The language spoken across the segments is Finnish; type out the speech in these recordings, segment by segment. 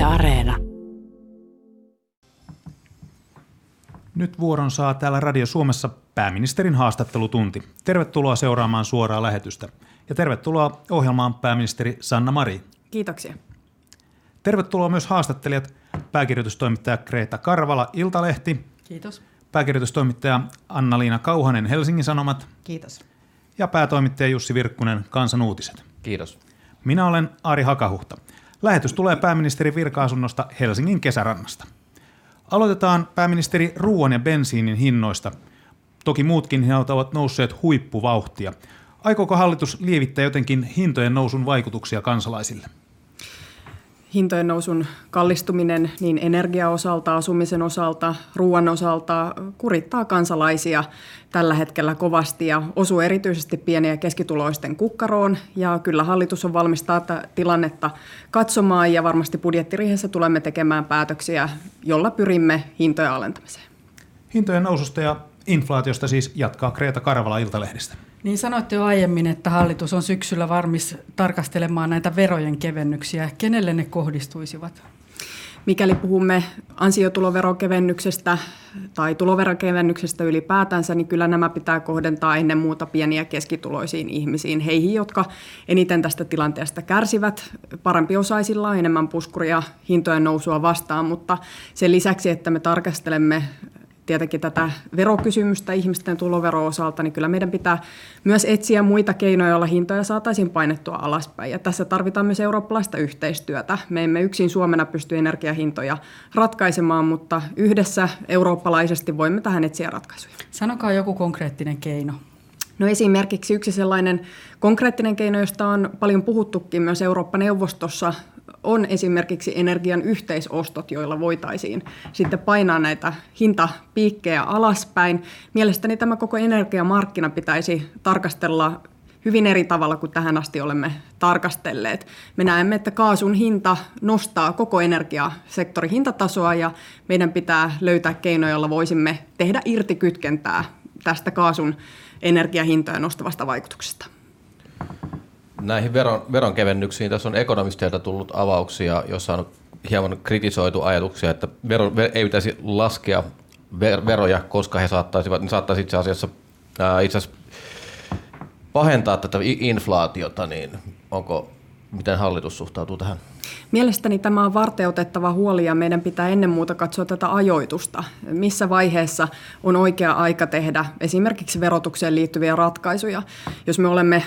Yle Areena. Nyt vuoron saa täällä Radio Suomessa pääministerin haastattelutunti. Tervetuloa seuraamaan suoraa lähetystä. Ja tervetuloa ohjelmaan pääministeri Sanna Mari. Kiitoksia. Tervetuloa myös haastattelijat, pääkirjoitustoimittaja Kreta Karvala, Iltalehti. Kiitos. Pääkirjoitustoimittaja Anna-Liina Kauhanen, Helsingin Sanomat. Kiitos. Ja päätoimittaja Jussi Virkkunen, Kansan uutiset. Kiitos. Minä olen Ari Hakahuhta. Lähetys tulee pääministerin virka-asunnosta Helsingin kesärannasta. Aloitetaan pääministeri ruoan ja bensiinin hinnoista. Toki muutkin hinnat ovat nousseet huippuvauhtia. Aikooko hallitus lievittää jotenkin hintojen nousun vaikutuksia kansalaisille? Hintojen nousun kallistuminen niin energiaosalta, asumisen osalta, ruoan osalta kurittaa kansalaisia tällä hetkellä kovasti ja osuu erityisesti pieniä keskituloisten kukkaroon. Ja kyllä hallitus on valmis tätä tilannetta katsomaan ja varmasti budjettiriihessä tulemme tekemään päätöksiä, jolla pyrimme hintojen alentamiseen. Hintojen noususta ja inflaatiosta siis jatkaa Kreeta Karvala Iltalehdistä. Niin sanoitte jo aiemmin, että hallitus on syksyllä varmis tarkastelemaan näitä verojen kevennyksiä. Kenelle ne kohdistuisivat? Mikäli puhumme ansiotuloverokevennyksestä tai tuloverokevennyksestä ylipäätänsä, niin kyllä nämä pitää kohdentaa ennen muuta pieniä keskituloisiin ihmisiin, heihin, jotka eniten tästä tilanteesta kärsivät. Parempi osaisilla on enemmän puskuria hintojen nousua vastaan, mutta sen lisäksi, että me tarkastelemme tietenkin tätä verokysymystä ihmisten tulovero osalta, niin kyllä meidän pitää myös etsiä muita keinoja, joilla hintoja saataisiin painettua alaspäin. Ja tässä tarvitaan myös eurooppalaista yhteistyötä. Me emme yksin Suomena pysty energiahintoja ratkaisemaan, mutta yhdessä eurooppalaisesti voimme tähän etsiä ratkaisuja. Sanokaa joku konkreettinen keino. No esimerkiksi yksi sellainen konkreettinen keino, josta on paljon puhuttukin myös Eurooppa-neuvostossa, on esimerkiksi energian yhteisostot, joilla voitaisiin sitten painaa näitä hintapiikkejä alaspäin. Mielestäni tämä koko energiamarkkina pitäisi tarkastella hyvin eri tavalla kuin tähän asti olemme tarkastelleet. Me näemme, että kaasun hinta nostaa koko energiasektorin hintatasoa ja meidän pitää löytää keinoja, joilla voisimme tehdä irti kytkentää tästä kaasun energiahintoja nostavasta vaikutuksesta näihin veron, veronkevennyksiin. Tässä on ekonomisteilta tullut avauksia, jossa on hieman kritisoitu ajatuksia, että vero, ver, ei pitäisi laskea ver, veroja, koska he saattaisivat, ne saattaisi itse asiassa, ää, itse asiassa pahentaa tätä inflaatiota, niin onko, miten hallitus suhtautuu tähän? Mielestäni tämä on varteutettava huoli ja meidän pitää ennen muuta katsoa tätä ajoitusta. Missä vaiheessa on oikea aika tehdä esimerkiksi verotukseen liittyviä ratkaisuja. Jos me olemme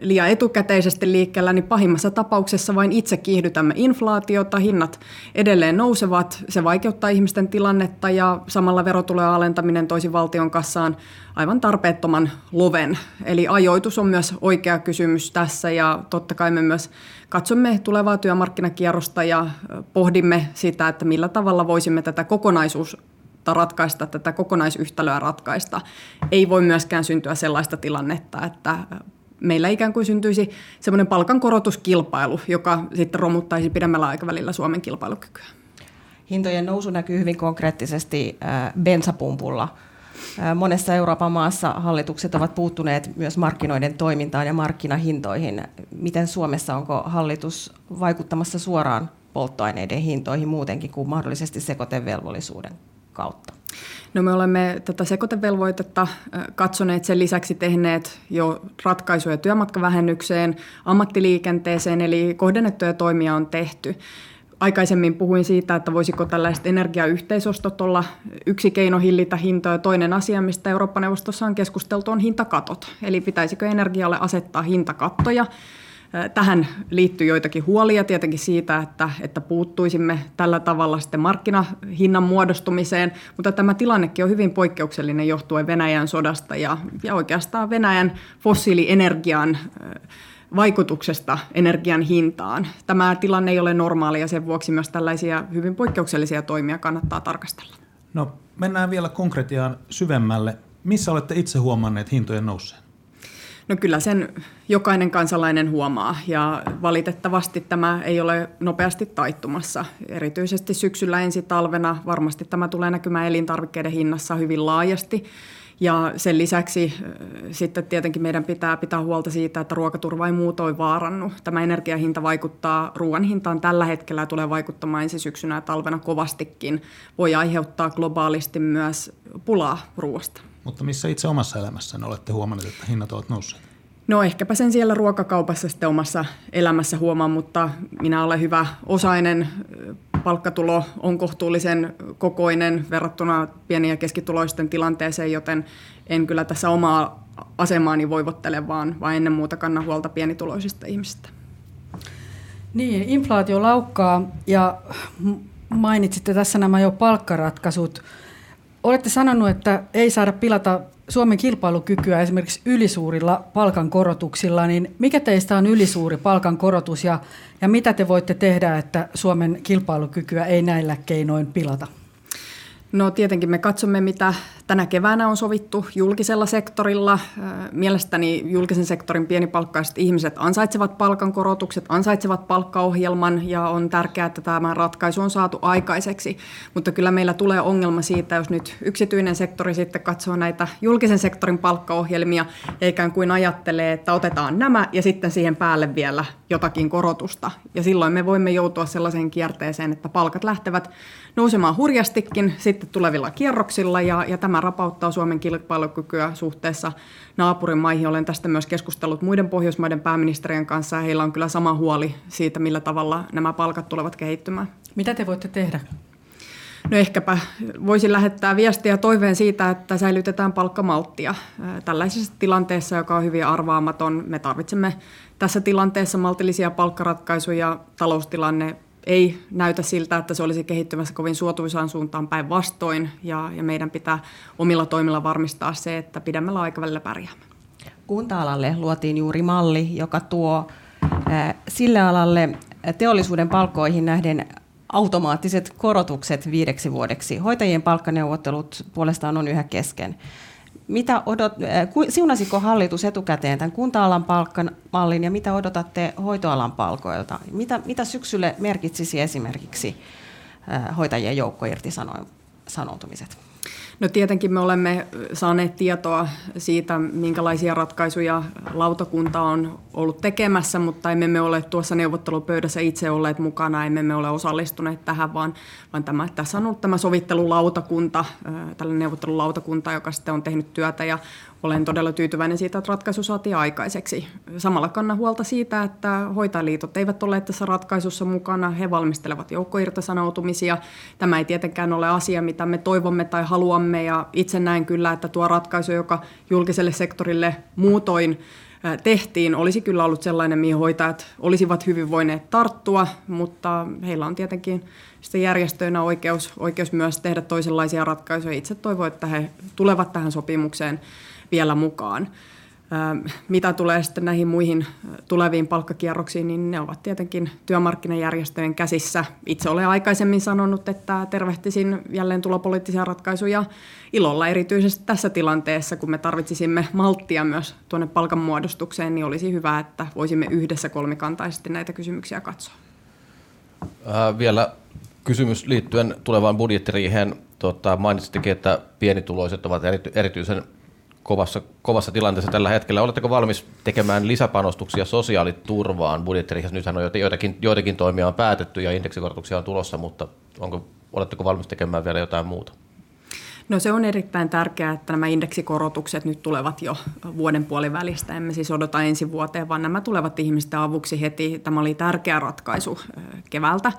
liian etukäteisesti liikkeellä, niin pahimmassa tapauksessa vain itse kiihdytämme inflaatiota, hinnat edelleen nousevat, se vaikeuttaa ihmisten tilannetta ja samalla verotulojen alentaminen toisi valtion kassaan aivan tarpeettoman loven. Eli ajoitus on myös oikea kysymys tässä ja totta kai me myös katsomme tulevaa työmarkkinakierrosta ja pohdimme sitä, että millä tavalla voisimme tätä kokonaisuus ratkaista, tätä kokonaisyhtälöä ratkaista. Ei voi myöskään syntyä sellaista tilannetta, että meillä ikään kuin syntyisi semmoinen palkankorotuskilpailu, joka sitten romuttaisi pidemmällä aikavälillä Suomen kilpailukykyä. Hintojen nousu näkyy hyvin konkreettisesti bensapumpulla. Monessa Euroopan maassa hallitukset ovat puuttuneet myös markkinoiden toimintaan ja markkinahintoihin. Miten Suomessa onko hallitus vaikuttamassa suoraan polttoaineiden hintoihin muutenkin kuin mahdollisesti sekoitevelvollisuuden kautta? No me olemme tätä sekoitevelvoitetta katsoneet sen lisäksi tehneet jo ratkaisuja työmatkavähennykseen, ammattiliikenteeseen, eli kohdennettuja toimia on tehty. Aikaisemmin puhuin siitä, että voisiko tällaiset energiayhteisostot olla yksi keino hillitä hintoja. Toinen asia, mistä Eurooppa-neuvostossa on keskusteltu, on hintakatot. Eli pitäisikö energialle asettaa hintakattoja Tähän liittyy joitakin huolia tietenkin siitä, että, että puuttuisimme tällä tavalla sitten markkinahinnan muodostumiseen, mutta tämä tilannekin on hyvin poikkeuksellinen johtuen Venäjän sodasta ja, ja oikeastaan Venäjän fossiilienergian vaikutuksesta energian hintaan. Tämä tilanne ei ole normaali ja sen vuoksi myös tällaisia hyvin poikkeuksellisia toimia kannattaa tarkastella. No mennään vielä konkretiaan syvemmälle. Missä olette itse huomanneet hintojen nouseen? No kyllä sen jokainen kansalainen huomaa ja valitettavasti tämä ei ole nopeasti taittumassa. Erityisesti syksyllä ensi talvena varmasti tämä tulee näkymään elintarvikkeiden hinnassa hyvin laajasti. Ja sen lisäksi sitten tietenkin meidän pitää pitää huolta siitä, että ruokaturva ei muutoin vaarannu. Tämä energiahinta vaikuttaa ruoan hintaan tällä hetkellä ja tulee vaikuttamaan ensi syksynä ja talvena kovastikin. Voi aiheuttaa globaalisti myös pulaa ruoasta. Mutta missä itse omassa elämässä olette huomanneet, että hinnat ovat nousseet? No ehkäpä sen siellä ruokakaupassa sitten omassa elämässä huomaan, mutta minä olen hyvä osainen. Palkkatulo on kohtuullisen kokoinen verrattuna pieni- ja keskituloisten tilanteeseen, joten en kyllä tässä omaa asemaani voivottele, vaan, vaan ennen muuta kannan huolta pienituloisista ihmisistä. Niin, inflaatio laukkaa ja mainitsitte tässä nämä jo palkkaratkaisut. Olette sanonut, että ei saada pilata Suomen kilpailukykyä esimerkiksi ylisuurilla palkankorotuksilla, niin mikä teistä on ylisuuri palkankorotus ja, ja mitä te voitte tehdä, että Suomen kilpailukykyä ei näillä keinoin pilata? No tietenkin me katsomme, mitä tänä keväänä on sovittu julkisella sektorilla. Mielestäni julkisen sektorin pienipalkkaiset ihmiset ansaitsevat palkankorotukset, ansaitsevat palkkaohjelman ja on tärkeää, että tämä ratkaisu on saatu aikaiseksi. Mutta kyllä meillä tulee ongelma siitä, jos nyt yksityinen sektori sitten katsoo näitä julkisen sektorin palkkaohjelmia ja ikään kuin ajattelee, että otetaan nämä ja sitten siihen päälle vielä jotakin korotusta. Ja silloin me voimme joutua sellaiseen kierteeseen, että palkat lähtevät nousemaan hurjastikin sitten tulevilla kierroksilla ja, ja tämä rapauttaa Suomen kilpailukykyä suhteessa naapurimaihin. Olen tästä myös keskustellut muiden Pohjoismaiden pääministerien kanssa ja heillä on kyllä sama huoli siitä, millä tavalla nämä palkat tulevat kehittymään. Mitä te voitte tehdä? No ehkäpä voisin lähettää viestiä toiveen siitä, että säilytetään palkkamalttia. Tällaisessa tilanteessa, joka on hyvin arvaamaton, me tarvitsemme tässä tilanteessa maltillisia palkkaratkaisuja. Taloustilanne ei näytä siltä, että se olisi kehittymässä kovin suotuisaan suuntaan päinvastoin, ja, ja meidän pitää omilla toimilla varmistaa se, että pidemmällä aikavälillä pärjäämme. Kunta-alalle luotiin juuri malli, joka tuo sille alalle teollisuuden palkkoihin nähden automaattiset korotukset viideksi vuodeksi. Hoitajien palkkaneuvottelut puolestaan on yhä kesken. Mitä odot, siunasiko hallitus etukäteen tämän kunta-alan palkkamallin ja mitä odotatte hoitoalan palkoilta? Mitä, mitä syksylle merkitsisi esimerkiksi hoitajien joukkoirtisanoutumiset? No tietenkin me olemme saaneet tietoa siitä, minkälaisia ratkaisuja lautakunta on ollut tekemässä, mutta emme me ole tuossa neuvottelupöydässä itse olleet mukana, emme me ole osallistuneet tähän, vaan, vaan tämä, tässä on ollut tämä sovittelulautakunta, tällainen neuvottelulautakunta, joka sitten on tehnyt työtä ja olen todella tyytyväinen siitä, että ratkaisu saatiin aikaiseksi. Samalla kannan huolta siitä, että hoitajaliitot eivät ole tässä ratkaisussa mukana. He valmistelevat joukkoirtosanoutumisia. Tämä ei tietenkään ole asia, mitä me toivomme tai haluamme. Ja itse näen kyllä, että tuo ratkaisu, joka julkiselle sektorille muutoin tehtiin, olisi kyllä ollut sellainen, mihin hoitajat olisivat hyvin voineet tarttua, mutta heillä on tietenkin sitten järjestöinä oikeus, oikeus myös tehdä toisenlaisia ratkaisuja. Itse toivon, että he tulevat tähän sopimukseen vielä mukaan. Mitä tulee sitten näihin muihin tuleviin palkkakierroksiin, niin ne ovat tietenkin työmarkkinajärjestöjen käsissä. Itse olen aikaisemmin sanonut, että tervehtisin jälleen tulopoliittisia ratkaisuja ilolla, erityisesti tässä tilanteessa, kun me tarvitsisimme malttia myös tuonne palkanmuodostukseen, niin olisi hyvä, että voisimme yhdessä kolmikantaisesti näitä kysymyksiä katsoa. Äh, vielä kysymys liittyen tulevaan budjettiriiheen. Tota, mainitsittekin, että pienituloiset ovat erityisen kovassa, kovassa tilanteessa tällä hetkellä. Oletteko valmis tekemään lisäpanostuksia sosiaaliturvaan budjettiriihessä? Nythän on joitakin, joitakin toimia on päätetty ja indeksikorotuksia on tulossa, mutta onko, oletteko valmis tekemään vielä jotain muuta? No se on erittäin tärkeää, että nämä indeksikorotukset nyt tulevat jo vuoden puolivälistä. Emme siis odota ensi vuoteen, vaan nämä tulevat ihmisten avuksi heti. Tämä oli tärkeä ratkaisu keväältä.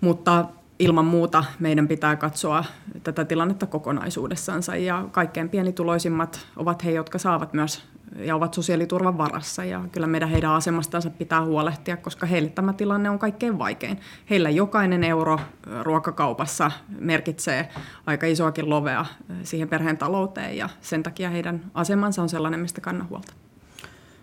Mutta ilman muuta meidän pitää katsoa tätä tilannetta kokonaisuudessansa ja kaikkein pienituloisimmat ovat he, jotka saavat myös ja ovat sosiaaliturvan varassa ja kyllä meidän heidän asemastansa pitää huolehtia, koska heille tämä tilanne on kaikkein vaikein. Heillä jokainen euro ruokakaupassa merkitsee aika isoakin lovea siihen perheen talouteen ja sen takia heidän asemansa on sellainen, mistä kannan huolta.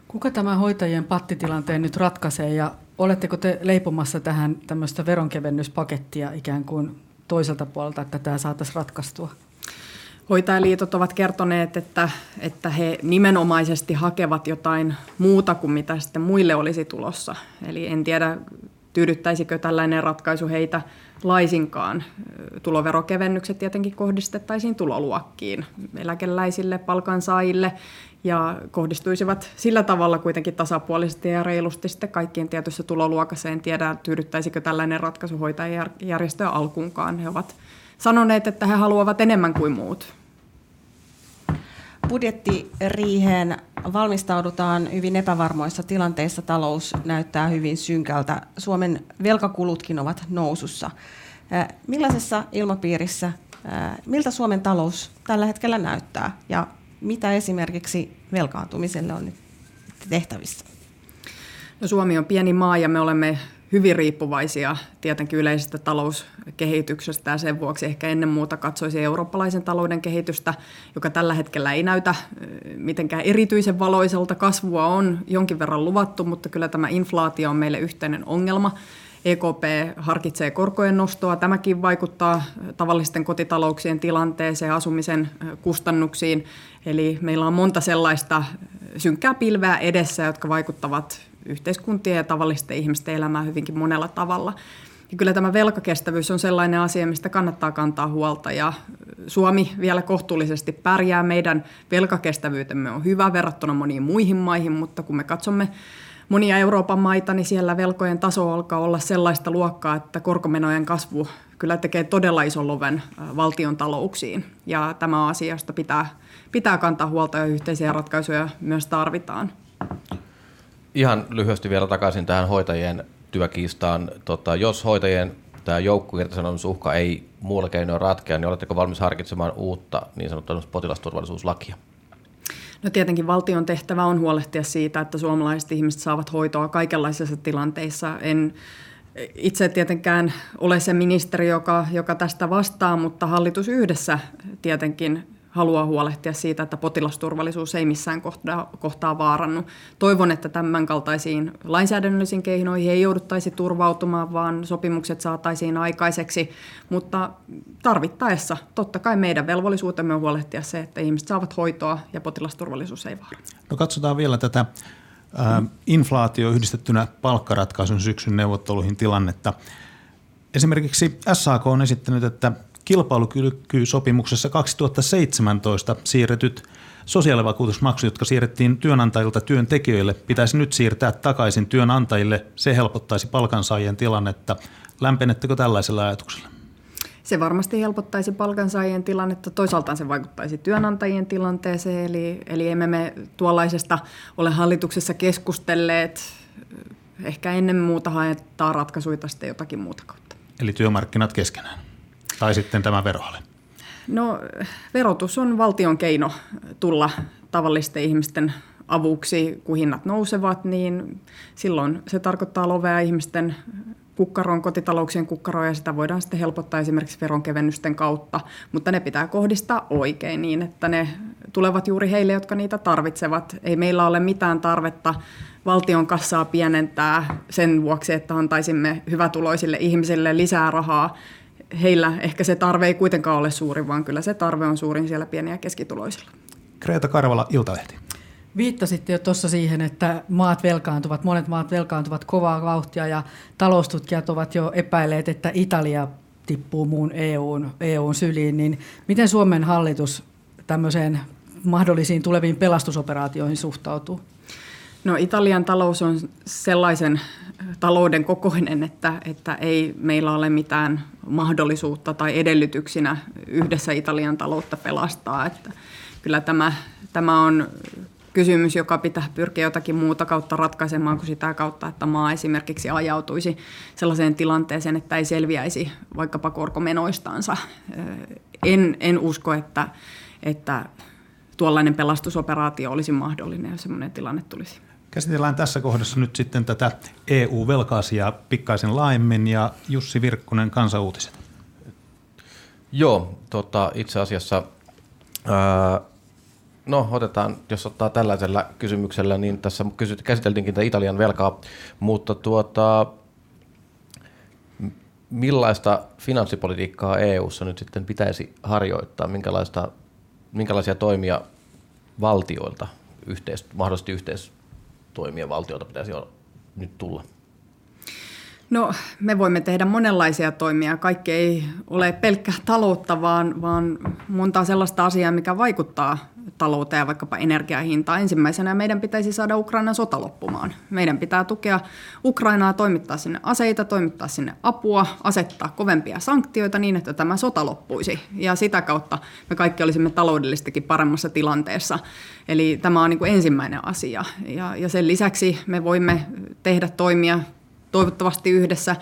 Kuka tämä hoitajien pattitilanteen nyt ratkaisee ja oletteko te leipomassa tähän tämmöistä veronkevennyspakettia ikään kuin toiselta puolelta, että tämä saataisiin ratkaistua? Hoitajaliitot ovat kertoneet, että, että he nimenomaisesti hakevat jotain muuta kuin mitä sitten muille olisi tulossa. Eli en tiedä, tyydyttäisikö tällainen ratkaisu heitä laisinkaan. Tuloverokevennykset tietenkin kohdistettaisiin tuloluokkiin, eläkeläisille, palkansaajille ja kohdistuisivat sillä tavalla kuitenkin tasapuolisesti ja reilusti sitten kaikkien tietyssä tuloluokassa. En tiedä, tyydyttäisikö tällainen ratkaisu hoitajajärjestöä alkuunkaan. He ovat sanoneet, että he haluavat enemmän kuin muut. Budjettiriiheen valmistaudutaan hyvin epävarmoissa tilanteissa. Talous näyttää hyvin synkältä. Suomen velkakulutkin ovat nousussa. Millaisessa ilmapiirissä, miltä Suomen talous tällä hetkellä näyttää ja mitä esimerkiksi velkaantumiselle on nyt tehtävissä? No Suomi on pieni maa ja me olemme hyvin riippuvaisia tietenkin yleisestä talouskehityksestä ja sen vuoksi ehkä ennen muuta katsoisin eurooppalaisen talouden kehitystä, joka tällä hetkellä ei näytä mitenkään erityisen valoiselta. Kasvua on jonkin verran luvattu, mutta kyllä tämä inflaatio on meille yhteinen ongelma. EKP harkitsee korkojen nostoa. Tämäkin vaikuttaa tavallisten kotitalouksien tilanteeseen, asumisen kustannuksiin. Eli meillä on monta sellaista synkkää pilveä edessä, jotka vaikuttavat yhteiskuntien ja tavallisten ihmisten elämään hyvinkin monella tavalla. Ja kyllä tämä velkakestävyys on sellainen asia, mistä kannattaa kantaa huolta ja Suomi vielä kohtuullisesti pärjää. Meidän velkakestävyytemme on hyvä verrattuna moniin muihin maihin, mutta kun me katsomme monia Euroopan maita, niin siellä velkojen taso alkaa olla sellaista luokkaa, että korkomenojen kasvu kyllä tekee todella ison loven valtion talouksiin. Ja tämä asiasta pitää, pitää kantaa huolta ja yhteisiä ratkaisuja myös tarvitaan. Ihan lyhyesti vielä takaisin tähän hoitajien työkiistaan. Tota, jos hoitajien tämä joukkoirtisanomisuhka ei muulla keinoin ratkea, niin oletteko valmis harkitsemaan uutta niin sanottua potilasturvallisuuslakia? No tietenkin valtion tehtävä on huolehtia siitä, että suomalaiset ihmiset saavat hoitoa kaikenlaisissa tilanteissa. En itse tietenkään ole se ministeri, joka, joka tästä vastaa, mutta hallitus yhdessä tietenkin haluaa huolehtia siitä, että potilasturvallisuus ei missään kohtaa, kohtaa vaarannu. Toivon, että tämän kaltaisiin lainsäädännöllisiin keinoihin ei jouduttaisi turvautumaan, vaan sopimukset saataisiin aikaiseksi, mutta tarvittaessa totta kai meidän velvollisuutemme on huolehtia se, että ihmiset saavat hoitoa ja potilasturvallisuus ei vaarannu. No katsotaan vielä tätä ä, inflaatio yhdistettynä palkkaratkaisun syksyn neuvotteluihin tilannetta. Esimerkiksi SAK on esittänyt, että kilpailukykysopimuksessa 2017 siirretyt sosiaalivakuutusmaksut, jotka siirrettiin työnantajilta työntekijöille, pitäisi nyt siirtää takaisin työnantajille. Se helpottaisi palkansaajien tilannetta. Lämpenettekö tällaisella ajatuksella? Se varmasti helpottaisi palkansaajien tilannetta, toisaalta se vaikuttaisi työnantajien tilanteeseen, eli, eli emme me tuollaisesta ole hallituksessa keskustelleet. Ehkä ennen muuta haetaan ratkaisuja sitten jotakin muuta kautta. Eli työmarkkinat keskenään? Tai sitten tämä veroale? No verotus on valtion keino tulla tavallisten ihmisten avuksi, kun hinnat nousevat, niin silloin se tarkoittaa lovea ihmisten kukkaroon, kotitalouksien kukkaroon ja sitä voidaan sitten helpottaa esimerkiksi veronkevennysten kautta, mutta ne pitää kohdistaa oikein niin, että ne tulevat juuri heille, jotka niitä tarvitsevat. Ei meillä ole mitään tarvetta valtion kassaa pienentää sen vuoksi, että antaisimme hyvätuloisille ihmisille lisää rahaa heillä ehkä se tarve ei kuitenkaan ole suuri, vaan kyllä se tarve on suurin siellä pieniä ja keskituloisilla. Kreta Karvala, Iltalehti. Viittasitte jo tuossa siihen, että maat velkaantuvat, monet maat velkaantuvat kovaa vauhtia ja taloustutkijat ovat jo epäilleet, että Italia tippuu muun EUn, EUn syliin, niin miten Suomen hallitus tämmöiseen mahdollisiin tuleviin pelastusoperaatioihin suhtautuu? No Italian talous on sellaisen talouden kokoinen, että, että ei meillä ole mitään mahdollisuutta tai edellytyksinä yhdessä Italian taloutta pelastaa. Että kyllä tämä, tämä on kysymys, joka pitää pyrkiä jotakin muuta kautta ratkaisemaan kuin sitä kautta, että maa esimerkiksi ajautuisi sellaiseen tilanteeseen, että ei selviäisi vaikkapa korkomenoistansa. En, en usko, että, että tuollainen pelastusoperaatio olisi mahdollinen, jos sellainen tilanne tulisi. Käsitellään tässä kohdassa nyt sitten tätä EU-velka-asiaa pikkaisen laajemmin ja Jussi Virkkunen, Kansauutiset. Joo, tota, itse asiassa, ää, no otetaan, jos ottaa tällaisella kysymyksellä, niin tässä käsiteltiinkin tätä Italian velkaa, mutta tuota, millaista finanssipolitiikkaa EU:ssa nyt sitten pitäisi harjoittaa, minkälaista, minkälaisia toimia valtioilta yhteis, mahdollisesti yhteis, toimia valtiolta pitäisi nyt tulla? No, me voimme tehdä monenlaisia toimia. Kaikki ei ole pelkkää taloutta, vaan, vaan monta sellaista asiaa, mikä vaikuttaa talouteen ja vaikkapa energiahintaan. Ensimmäisenä meidän pitäisi saada Ukrainan sota loppumaan. Meidän pitää tukea Ukrainaa, toimittaa sinne aseita, toimittaa sinne apua, asettaa kovempia sanktioita niin, että tämä sota loppuisi. Ja sitä kautta me kaikki olisimme taloudellistakin paremmassa tilanteessa. Eli tämä on niin kuin ensimmäinen asia. Ja, ja sen lisäksi me voimme tehdä toimia toivottavasti yhdessä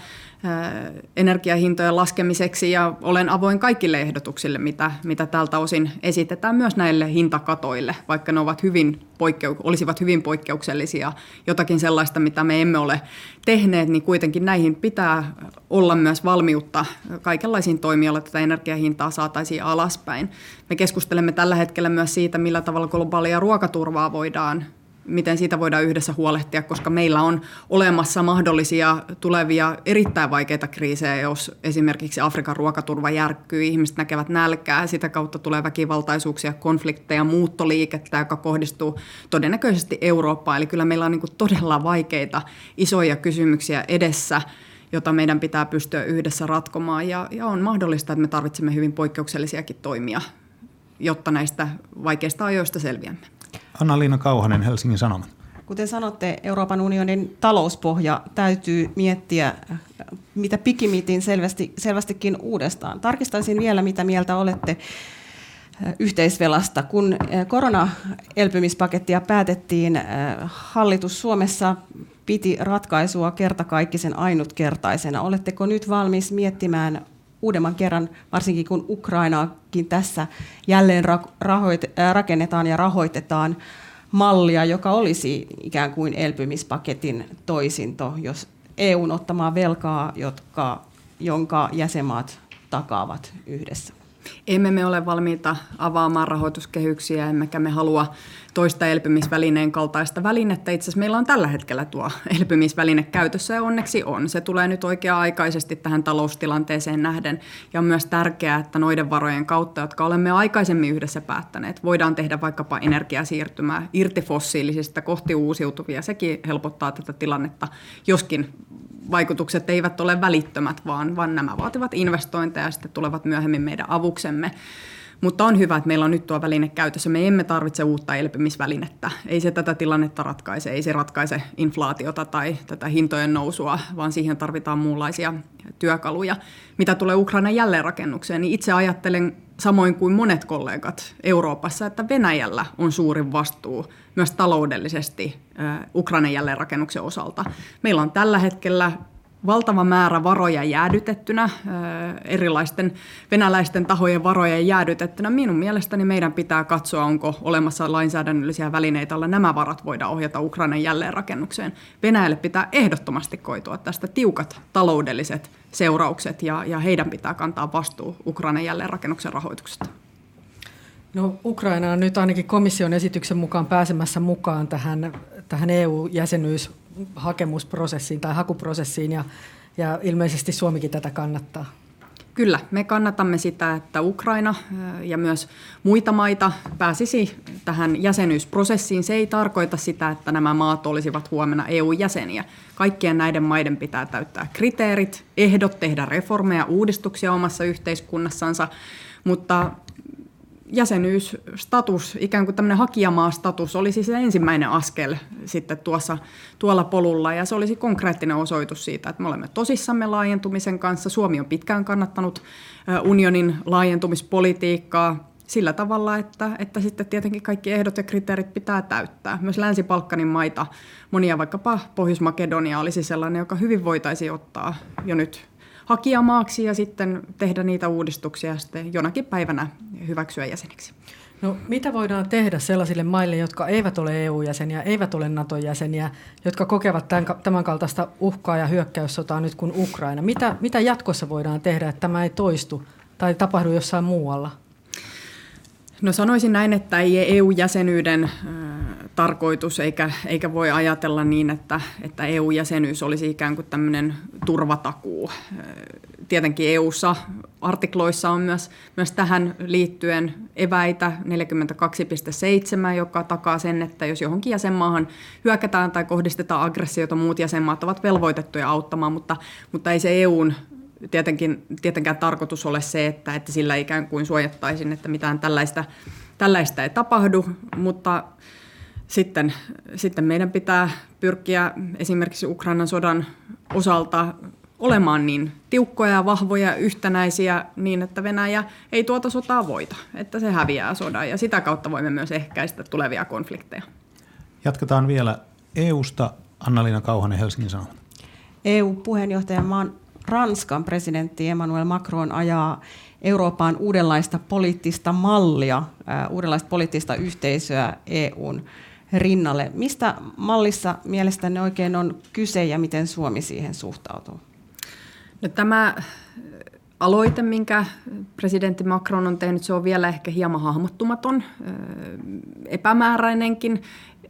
energiahintojen laskemiseksi ja olen avoin kaikille ehdotuksille, mitä, mitä tältä osin esitetään myös näille hintakatoille, vaikka ne ovat hyvin poikkeu- olisivat hyvin poikkeuksellisia. Jotakin sellaista, mitä me emme ole tehneet, niin kuitenkin näihin pitää olla myös valmiutta kaikenlaisiin toimijoilla tätä energiahintaa saataisiin alaspäin. Me keskustelemme tällä hetkellä myös siitä, millä tavalla globaalia ruokaturvaa voidaan miten siitä voidaan yhdessä huolehtia, koska meillä on olemassa mahdollisia tulevia erittäin vaikeita kriisejä, jos esimerkiksi Afrikan ruokaturva järkkyy, ihmiset näkevät nälkää, sitä kautta tulee väkivaltaisuuksia, konflikteja, muuttoliikettä, joka kohdistuu todennäköisesti Eurooppaan. Eli kyllä meillä on niin todella vaikeita, isoja kysymyksiä edessä, jota meidän pitää pystyä yhdessä ratkomaan. Ja, ja on mahdollista, että me tarvitsemme hyvin poikkeuksellisiakin toimia, jotta näistä vaikeista ajoista selviämme. Anna-Liina Kauhanen, Helsingin Sanomat. Kuten sanotte, Euroopan unionin talouspohja täytyy miettiä mitä pikimitin selvästi, selvästikin uudestaan. Tarkistaisin vielä, mitä mieltä olette yhteisvelasta. Kun korona-elpymispakettia päätettiin, hallitus Suomessa piti ratkaisua kertakaikkisen ainutkertaisena. Oletteko nyt valmis miettimään uudemman kerran, varsinkin kun Ukrainaakin tässä jälleen rakennetaan ja rahoitetaan mallia, joka olisi ikään kuin elpymispaketin toisinto, jos EUn ottamaa velkaa, jotka, jonka jäsenmaat takaavat yhdessä. Emme me ole valmiita avaamaan rahoituskehyksiä, emmekä me halua toista elpymisvälineen kaltaista välinettä. Itse asiassa meillä on tällä hetkellä tuo elpymisväline käytössä ja onneksi on. Se tulee nyt oikea-aikaisesti tähän taloustilanteeseen nähden ja on myös tärkeää, että noiden varojen kautta, jotka olemme aikaisemmin yhdessä päättäneet, voidaan tehdä vaikkapa energiasiirtymää irti fossiilisista kohti uusiutuvia. Sekin helpottaa tätä tilannetta, joskin vaikutukset eivät ole välittömät, vaan, vaan nämä vaativat investointeja ja sitten tulevat myöhemmin meidän avuksemme. Mutta on hyvä, että meillä on nyt tuo väline käytössä. Me emme tarvitse uutta elpymisvälinettä. Ei se tätä tilannetta ratkaise, ei se ratkaise inflaatiota tai tätä hintojen nousua, vaan siihen tarvitaan muunlaisia työkaluja. Mitä tulee Ukrainan jälleenrakennukseen, niin itse ajattelen samoin kuin monet kollegat Euroopassa, että Venäjällä on suurin vastuu myös taloudellisesti Ukrainan jälleenrakennuksen osalta. Meillä on tällä hetkellä valtava määrä varoja jäädytettynä, erilaisten venäläisten tahojen varoja jäädytettynä. Minun mielestäni meidän pitää katsoa, onko olemassa lainsäädännöllisiä välineitä, joilla nämä varat voidaan ohjata Ukrainan jälleenrakennukseen. Venäjälle pitää ehdottomasti koitua tästä tiukat taloudelliset seuraukset ja, ja heidän pitää kantaa vastuu Ukrainan jälleenrakennuksen rahoituksesta. No, Ukraina on nyt ainakin komission esityksen mukaan pääsemässä mukaan tähän, tähän EU-jäsenyyshakemusprosessiin tai hakuprosessiin ja, ja ilmeisesti Suomikin tätä kannattaa. Kyllä, me kannatamme sitä, että Ukraina ja myös muita maita pääsisi tähän jäsenyysprosessiin. Se ei tarkoita sitä, että nämä maat olisivat huomenna EU-jäseniä. Kaikkien näiden maiden pitää täyttää kriteerit, ehdot tehdä reformeja, uudistuksia omassa yhteiskunnassansa, mutta jäsenyysstatus, ikään kuin tämmöinen hakijamaastatus, olisi se ensimmäinen askel sitten tuossa, tuolla polulla. Ja se olisi konkreettinen osoitus siitä, että me olemme tosissamme laajentumisen kanssa. Suomi on pitkään kannattanut unionin laajentumispolitiikkaa sillä tavalla, että, että sitten tietenkin kaikki ehdot ja kriteerit pitää täyttää. Myös Länsi-Balkanin maita, monia vaikkapa Pohjois-Makedonia olisi sellainen, joka hyvin voitaisiin ottaa jo nyt hakijamaaksi ja sitten tehdä niitä uudistuksia ja sitten jonakin päivänä hyväksyä jäseniksi. No, mitä voidaan tehdä sellaisille maille, jotka eivät ole EU-jäseniä, eivät ole NATO-jäseniä, jotka kokevat tämän, tämän kaltaista uhkaa ja hyökkäyssotaa nyt kuin Ukraina? Mitä, mitä jatkossa voidaan tehdä, että tämä ei toistu tai tapahdu jossain muualla? No sanoisin näin, että ei EU-jäsenyyden tarkoitus, eikä, eikä voi ajatella niin, että, että EU-jäsenyys olisi ikään kuin tämmöinen turvatakuu. Tietenkin EU-ssa artikloissa on myös, myös tähän liittyen eväitä 42.7, joka takaa sen, että jos johonkin jäsenmaahan hyökätään tai kohdistetaan aggressiota, muut jäsenmaat ovat velvoitettuja auttamaan, mutta, mutta ei se EUn tietenkin, tietenkään tarkoitus ole se, että, että sillä ikään kuin suojattaisiin, että mitään tällaista, tällaista ei tapahdu, mutta sitten, sitten meidän pitää pyrkiä esimerkiksi Ukrainan sodan osalta olemaan niin tiukkoja ja vahvoja ja yhtenäisiä niin, että Venäjä ei tuota sotaa voita, että se häviää sodan ja sitä kautta voimme myös ehkäistä tulevia konflikteja. Jatketaan vielä EUsta. Anna-Liina Kauhanen, Helsingin Sanomat. EU-puheenjohtajamaan Ranskan presidentti Emmanuel Macron ajaa Eurooppaan uudenlaista poliittista mallia, uudenlaista poliittista yhteisöä EUn rinnalle. Mistä mallissa mielestänne oikein on kyse ja miten Suomi siihen suhtautuu? No, tämä aloite, minkä presidentti Macron on tehnyt, se on vielä ehkä hieman hahmottumaton, epämääräinenkin.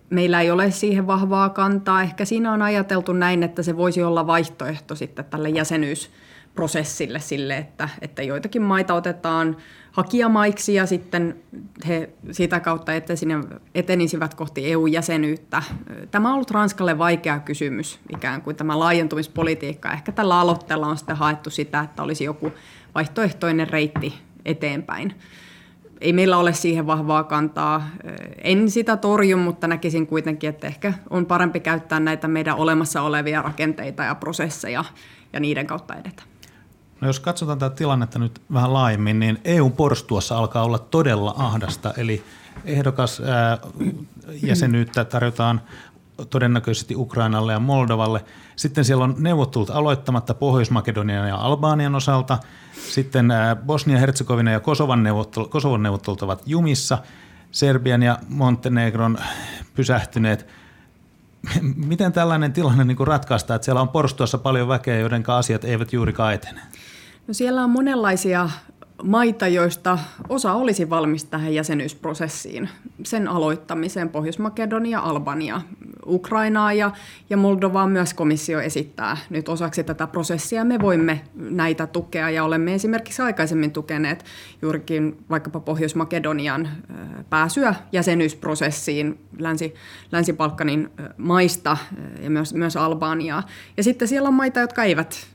Meillä ei ole siihen vahvaa kantaa. Ehkä siinä on ajateltu näin, että se voisi olla vaihtoehto sitten tälle jäsenyysprosessille sille, että, että joitakin maita otetaan hakijamaiksi ja sitten he sitä kautta etenisivät kohti EU-jäsenyyttä. Tämä on ollut Ranskalle vaikea kysymys, ikään kuin tämä laajentumispolitiikka. Ehkä tällä aloitteella on sitten haettu sitä, että olisi joku vaihtoehtoinen reitti eteenpäin. Ei meillä ole siihen vahvaa kantaa. En sitä torju, mutta näkisin kuitenkin, että ehkä on parempi käyttää näitä meidän olemassa olevia rakenteita ja prosesseja ja niiden kautta edetä. No jos katsotaan tätä tilannetta nyt vähän laajemmin, niin EU-porstuassa alkaa olla todella ahdasta, eli ehdokas jäsenyyttä tarjotaan todennäköisesti Ukrainalle ja Moldovalle. Sitten siellä on neuvottelut aloittamatta Pohjois-Makedonian ja Albanian osalta. Sitten Bosnia, Herzegovina ja Kosovan neuvottelut, Kosovon neuvottelut ovat jumissa. Serbian ja Montenegron pysähtyneet. Miten tällainen tilanne niin ratkaistaan, että siellä on porstuassa paljon väkeä, joiden asiat eivät juurikaan etene? No siellä on monenlaisia maita, joista osa olisi valmis tähän jäsenyysprosessiin, sen aloittamiseen, Pohjois-Makedonia, Albania, Ukrainaa ja, ja Moldovaa myös komissio esittää nyt osaksi tätä prosessia. Me voimme näitä tukea ja olemme esimerkiksi aikaisemmin tukeneet juurikin vaikkapa Pohjois-Makedonian pääsyä jäsenyysprosessiin Länsi, Länsi-Balkanin maista ja myös, myös Albaniaa. Ja sitten siellä on maita, jotka eivät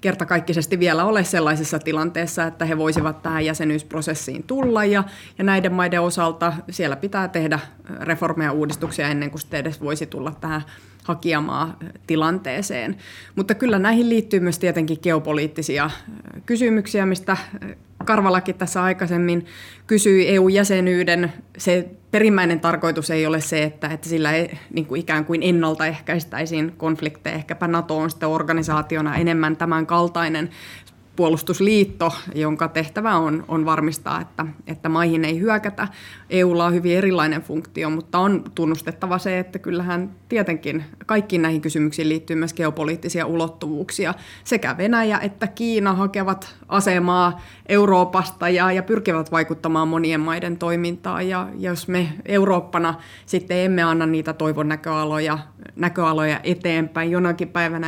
kertakaikkisesti vielä ole sellaisessa tilanteessa, että he voisivat tähän jäsenyysprosessiin tulla ja, ja näiden maiden osalta siellä pitää tehdä reformeja ja uudistuksia ennen kuin sitten edes voisi tulla tähän hakijamaa tilanteeseen. Mutta kyllä näihin liittyy myös tietenkin geopoliittisia kysymyksiä, mistä Karvalakin tässä aikaisemmin kysyi EU-jäsenyyden. Se perimmäinen tarkoitus ei ole se, että, että sillä ei, niin kuin ikään kuin ennaltaehkäistäisiin konflikteja. Ehkäpä NATO on sitten organisaationa enemmän tämän kaltainen puolustusliitto, jonka tehtävä on, on varmistaa, että, että maihin ei hyökätä. EUlla on hyvin erilainen funktio, mutta on tunnustettava se, että kyllähän tietenkin kaikkiin näihin kysymyksiin liittyy myös geopoliittisia ulottuvuuksia. Sekä Venäjä että Kiina hakevat asemaa Euroopasta ja, ja pyrkivät vaikuttamaan monien maiden toimintaan. Ja jos me Eurooppana sitten emme anna niitä toivon näköaloja, näköaloja eteenpäin jonakin päivänä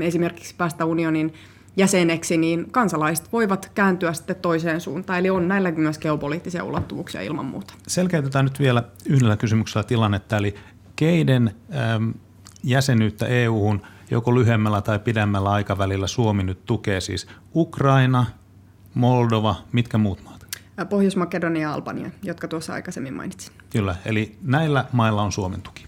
esimerkiksi päästä unionin jäseneksi, niin kansalaiset voivat kääntyä sitten toiseen suuntaan. Eli on näillä myös geopoliittisia ulottuvuuksia ilman muuta. Selkeytetään nyt vielä yhdellä kysymyksellä tilannetta, eli keiden äm, jäsenyyttä EU-hun joko lyhyemmällä tai pidemmällä aikavälillä Suomi nyt tukee siis Ukraina, Moldova, mitkä muut maat? Pohjois-Makedonia ja Albania, jotka tuossa aikaisemmin mainitsin. Kyllä, eli näillä mailla on Suomen tuki.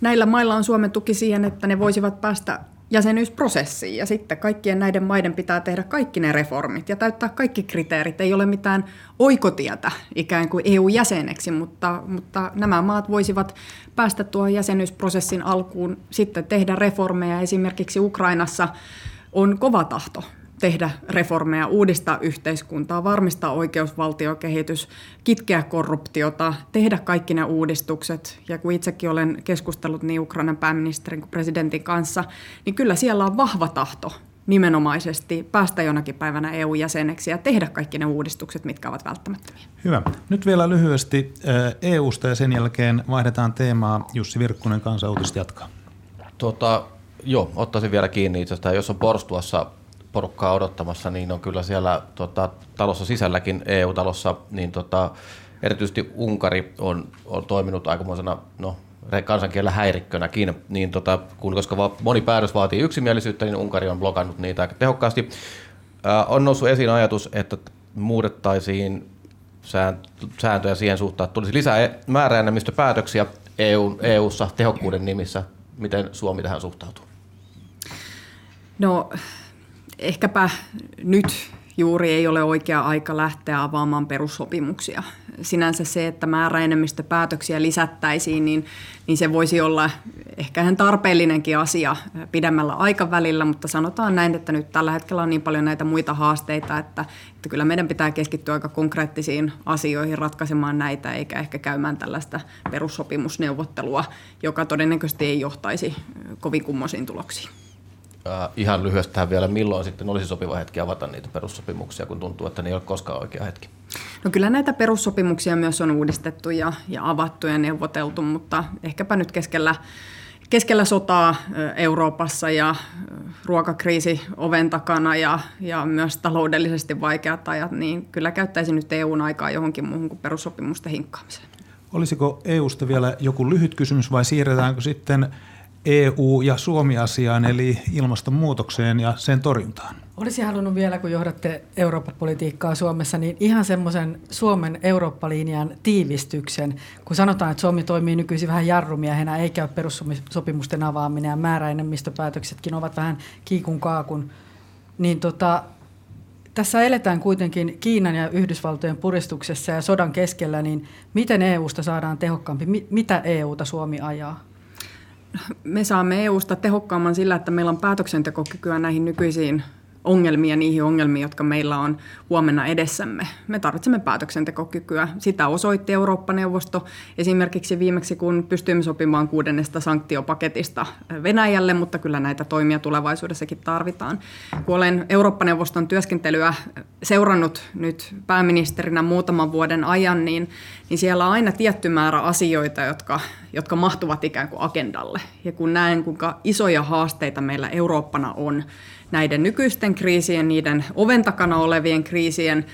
Näillä mailla on Suomen tuki siihen, että ne voisivat päästä jäsenyysprosessiin ja sitten kaikkien näiden maiden pitää tehdä kaikki ne reformit ja täyttää kaikki kriteerit. Ei ole mitään oikotietä ikään kuin EU-jäseneksi, mutta, mutta nämä maat voisivat päästä tuohon jäsenyysprosessin alkuun, sitten tehdä reformeja. Esimerkiksi Ukrainassa on kova tahto tehdä reformeja, uudistaa yhteiskuntaa, varmistaa oikeusvaltiokehitys, kitkeä korruptiota, tehdä kaikki ne uudistukset. Ja kun itsekin olen keskustellut niin Ukrainan pääministerin kuin presidentin kanssa, niin kyllä siellä on vahva tahto nimenomaisesti päästä jonakin päivänä EU-jäseneksi ja tehdä kaikki ne uudistukset, mitkä ovat välttämättömiä. Hyvä. Nyt vielä lyhyesti EUsta ja sen jälkeen vaihdetaan teemaa. Jussi Virkkunen, kansanuutiset jatkaa. Tota, joo, ottaisin vielä kiinni itse asiassa, jos on Porstuassa porukkaa odottamassa, niin on kyllä siellä tota, talossa sisälläkin, EU-talossa, niin tota, erityisesti Unkari on, on toiminut aikamoisena no, kansankielellä häirikkönäkin, niin tota, kun, koska moni päätös vaatii yksimielisyyttä, niin Unkari on blokannut niitä aika tehokkaasti. Ää, on noussut esiin ajatus, että muutettaisiin sääntöjä siihen suhtaan, että tulisi lisää määräenemmistöpäätöksiä EU, EU-ssa tehokkuuden nimissä. Miten Suomi tähän suhtautuu? No ehkäpä nyt juuri ei ole oikea aika lähteä avaamaan perussopimuksia. Sinänsä se, että määräenemmistöpäätöksiä lisättäisiin, niin, niin se voisi olla ehkä ihan tarpeellinenkin asia pidemmällä aikavälillä, mutta sanotaan näin, että nyt tällä hetkellä on niin paljon näitä muita haasteita, että, että kyllä meidän pitää keskittyä aika konkreettisiin asioihin ratkaisemaan näitä, eikä ehkä käymään tällaista perussopimusneuvottelua, joka todennäköisesti ei johtaisi kovin kummoisiin tuloksiin. Äh, ihan lyhyesti tähän vielä, milloin sitten olisi sopiva hetki avata niitä perussopimuksia, kun tuntuu, että ne ei ole koskaan oikea hetki? No kyllä näitä perussopimuksia myös on uudistettu ja, ja avattu ja neuvoteltu, mutta ehkäpä nyt keskellä, keskellä sotaa Euroopassa ja ruokakriisi oven takana ja, ja myös taloudellisesti vaikeat ajat, niin kyllä käyttäisin nyt EUn aikaa johonkin muuhun kuin perussopimusten hinkkaamiseen. Olisiko EUsta vielä joku lyhyt kysymys vai siirretäänkö sitten EU- ja Suomi-asiaan, eli ilmastonmuutokseen ja sen torjuntaan. Olisin halunnut vielä, kun johdatte Eurooppa-politiikkaa Suomessa, niin ihan semmoisen Suomen Eurooppa-linjan tiivistyksen, kun sanotaan, että Suomi toimii nykyisin vähän jarrumiehenä, ei käy perussopimusten avaaminen ja määräenemmistöpäätöksetkin ovat vähän kiikun kaakun, niin tota, tässä eletään kuitenkin Kiinan ja Yhdysvaltojen puristuksessa ja sodan keskellä, niin miten EUsta saadaan tehokkaampi? Mitä EUta Suomi ajaa? Me saamme EUsta tehokkaamman sillä, että meillä on päätöksentekokykyä näihin nykyisiin ongelmia niihin ongelmiin, jotka meillä on huomenna edessämme. Me tarvitsemme päätöksentekokykyä. Sitä osoitti Eurooppa-neuvosto esimerkiksi viimeksi, kun pystyimme sopimaan kuudennesta sanktiopaketista Venäjälle, mutta kyllä näitä toimia tulevaisuudessakin tarvitaan. Kun olen Eurooppa-neuvoston työskentelyä seurannut nyt pääministerinä muutaman vuoden ajan, niin, niin siellä on aina tietty määrä asioita, jotka, jotka mahtuvat ikään kuin agendalle. Ja kun näen, kuinka isoja haasteita meillä Eurooppana on, näiden nykyisten kriisien, niiden oven takana olevien kriisien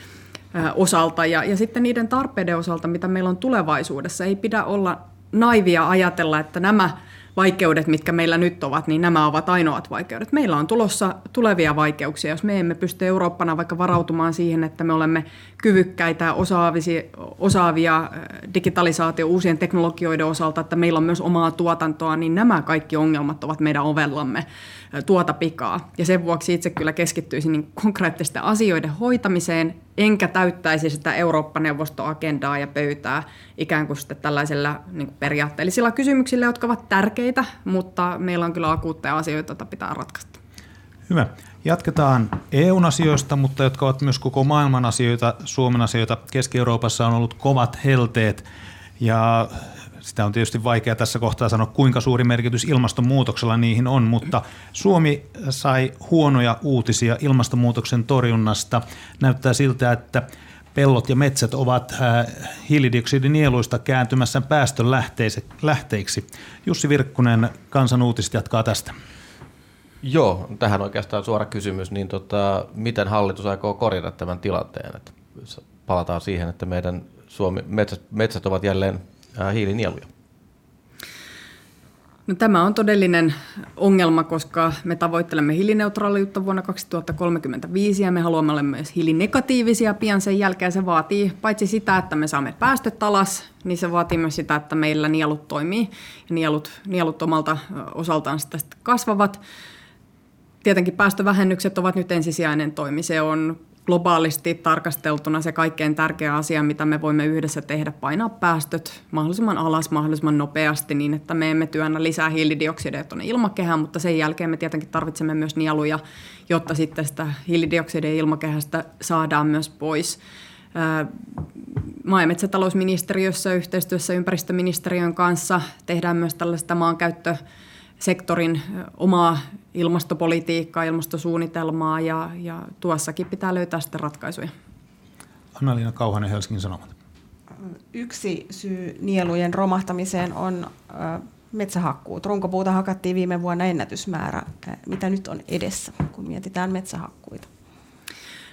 osalta ja, ja sitten niiden tarpeiden osalta, mitä meillä on tulevaisuudessa. Ei pidä olla naivia ajatella, että nämä vaikeudet, mitkä meillä nyt ovat, niin nämä ovat ainoat vaikeudet. Meillä on tulossa tulevia vaikeuksia, jos me emme pysty Eurooppana vaikka varautumaan siihen, että me olemme kyvykkäitä, osaavia, osaavia digitalisaatio uusien teknologioiden osalta, että meillä on myös omaa tuotantoa, niin nämä kaikki ongelmat ovat meidän ovellamme tuota pikaa. Ja sen vuoksi itse kyllä keskittyisin niin konkreettisten asioiden hoitamiseen, enkä täyttäisi sitä Eurooppa-neuvostoagendaa ja pöytää ikään kuin sitten tällaisilla niin periaatteellisilla kysymyksillä, jotka ovat tärkeitä, mutta meillä on kyllä akuutteja asioita, joita pitää ratkaista. Hyvä. Jatketaan EU-asioista, mutta jotka ovat myös koko maailman asioita, Suomen asioita. Keski-Euroopassa on ollut kovat helteet ja sitä on tietysti vaikea tässä kohtaa sanoa, kuinka suuri merkitys ilmastonmuutoksella niihin on, mutta Suomi sai huonoja uutisia ilmastonmuutoksen torjunnasta. Näyttää siltä, että pellot ja metsät ovat äh, hiilidioksidinieluista kääntymässä päästön lähteiksi. Jussi Virkkunen, Kansan uutiset jatkaa tästä. Joo, tähän oikeastaan suora kysymys, niin tota, miten hallitus aikoo korjata tämän tilanteen? Että palataan siihen, että meidän Suomi, metsät, metsät ovat jälleen hiilinieluja? No, tämä on todellinen ongelma, koska me tavoittelemme hiilineutraaliutta vuonna 2035 ja me haluamme olla myös hiilinegatiivisia pian sen jälkeen. Se vaatii paitsi sitä, että me saamme päästöt alas, niin se vaatii myös sitä, että meillä nielut toimii ja nielut, nielut omalta osaltaan sitä kasvavat. Tietenkin päästövähennykset ovat nyt ensisijainen toimi. Se on globaalisti tarkasteltuna se kaikkein tärkeä asia, mitä me voimme yhdessä tehdä, painaa päästöt mahdollisimman alas mahdollisimman nopeasti niin, että me emme työnnä lisää hiilidioksidia tuonne ilmakehään, mutta sen jälkeen me tietenkin tarvitsemme myös nieluja, jotta sitten sitä hiilidioksidia ilmakehästä saadaan myös pois. Maa- ja metsätalousministeriössä yhteistyössä ympäristöministeriön kanssa tehdään myös tällaista maankäyttö sektorin omaa ilmastopolitiikkaa, ilmastosuunnitelmaa ja, ja tuossakin pitää löytää sitten ratkaisuja. Anna-Liina Kauhanen, Helsingin Sanomat. Yksi syy nielujen romahtamiseen on metsähakkuut. Runkopuuta hakattiin viime vuonna ennätysmäärä. Mitä nyt on edessä, kun mietitään metsähakkuita?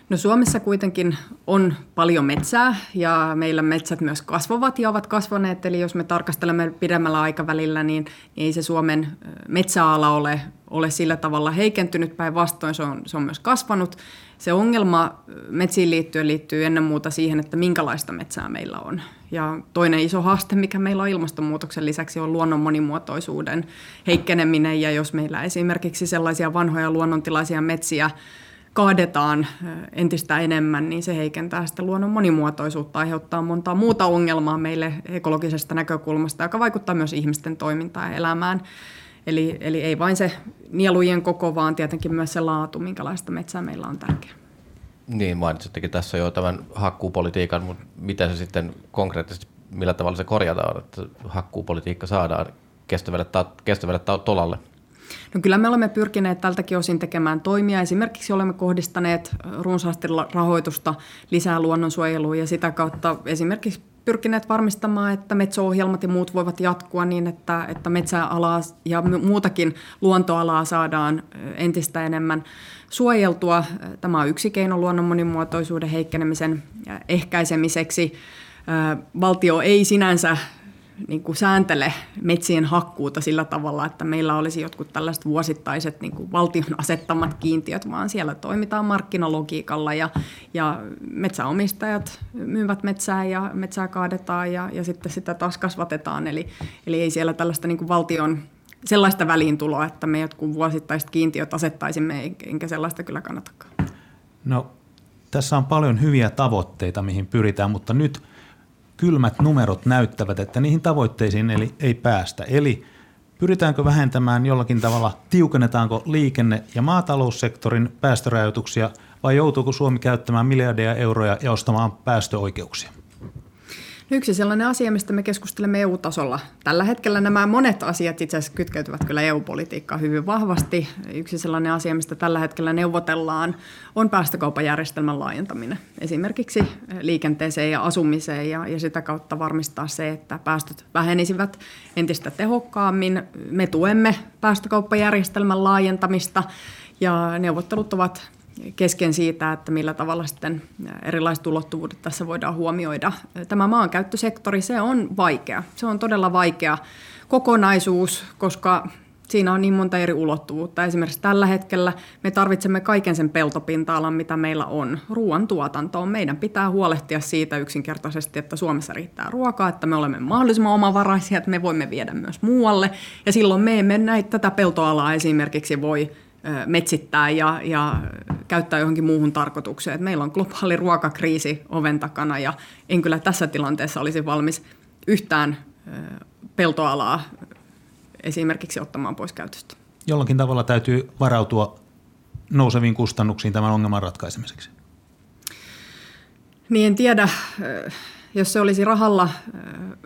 No Suomessa kuitenkin on paljon metsää ja meillä metsät myös kasvavat ja ovat kasvaneet. Eli jos me tarkastelemme pidemmällä aikavälillä, niin ei se Suomen metsäala ole, ole sillä tavalla heikentynyt. Päinvastoin se on, se on myös kasvanut. Se ongelma metsiin liittyen liittyy ennen muuta siihen, että minkälaista metsää meillä on. Ja toinen iso haaste, mikä meillä on ilmastonmuutoksen lisäksi, on luonnon monimuotoisuuden heikkeneminen. Ja jos meillä esimerkiksi sellaisia vanhoja luonnontilaisia metsiä kaadetaan entistä enemmän, niin se heikentää sitä luonnon monimuotoisuutta, aiheuttaa montaa muuta ongelmaa meille ekologisesta näkökulmasta, joka vaikuttaa myös ihmisten toimintaan ja elämään. Eli, eli ei vain se nielujen koko, vaan tietenkin myös se laatu, minkälaista metsää meillä on tärkeä. Niin, mainitsittekin tässä jo tämän hakkuupolitiikan, mutta miten se sitten konkreettisesti, millä tavalla se korjataan, että hakkuupolitiikka saadaan kestävälle, kestävälle tolalle? No kyllä me olemme pyrkineet tältäkin osin tekemään toimia. Esimerkiksi olemme kohdistaneet runsaasti rahoitusta lisää luonnonsuojeluun ja sitä kautta esimerkiksi pyrkineet varmistamaan, että metso-ohjelmat ja muut voivat jatkua niin, että, että metsäalaa ja muutakin luontoalaa saadaan entistä enemmän suojeltua. Tämä on yksi keino luonnon monimuotoisuuden heikkenemisen ehkäisemiseksi. Valtio ei sinänsä niin kuin sääntele metsien hakkuuta sillä tavalla, että meillä olisi jotkut tällaiset vuosittaiset niin kuin valtion asettamat kiintiöt, vaan siellä toimitaan markkinalogiikalla ja, ja metsäomistajat myyvät metsää ja metsää kaadetaan ja, ja sitten sitä taas kasvatetaan. Eli, eli ei siellä tällaista niin kuin valtion sellaista väliintuloa, että me jotkut vuosittaiset kiintiöt asettaisimme, enkä sellaista kyllä kannatakaan. No, tässä on paljon hyviä tavoitteita, mihin pyritään, mutta nyt – kylmät numerot näyttävät, että niihin tavoitteisiin eli ei päästä. Eli pyritäänkö vähentämään jollakin tavalla, tiukennetaanko liikenne- ja maataloussektorin päästörajoituksia vai joutuuko Suomi käyttämään miljardeja euroja ja ostamaan päästöoikeuksia? Yksi sellainen asia, mistä me keskustelemme EU-tasolla. Tällä hetkellä nämä monet asiat itse asiassa kytkeytyvät kyllä EU-politiikkaan hyvin vahvasti. Yksi sellainen asia, mistä tällä hetkellä neuvotellaan, on päästökaupajärjestelmän laajentaminen. Esimerkiksi liikenteeseen ja asumiseen ja, ja sitä kautta varmistaa se, että päästöt vähenisivät entistä tehokkaammin. Me tuemme päästökauppajärjestelmän laajentamista ja neuvottelut ovat kesken siitä, että millä tavalla sitten erilaiset ulottuvuudet tässä voidaan huomioida. Tämä maankäyttösektori, se on vaikea. Se on todella vaikea kokonaisuus, koska siinä on niin monta eri ulottuvuutta. Esimerkiksi tällä hetkellä me tarvitsemme kaiken sen peltopinta-alan, mitä meillä on. Ruoantuotantoon meidän pitää huolehtia siitä yksinkertaisesti, että Suomessa riittää ruokaa, että me olemme mahdollisimman omavaraisia, että me voimme viedä myös muualle. Ja silloin me emme näitä tätä peltoalaa esimerkiksi voi metsittää ja, ja käyttää johonkin muuhun tarkoitukseen. meillä on globaali ruokakriisi oven takana ja en kyllä tässä tilanteessa olisi valmis yhtään peltoalaa esimerkiksi ottamaan pois käytöstä. Jollakin tavalla täytyy varautua nouseviin kustannuksiin tämän ongelman ratkaisemiseksi. Niin en tiedä jos se olisi rahalla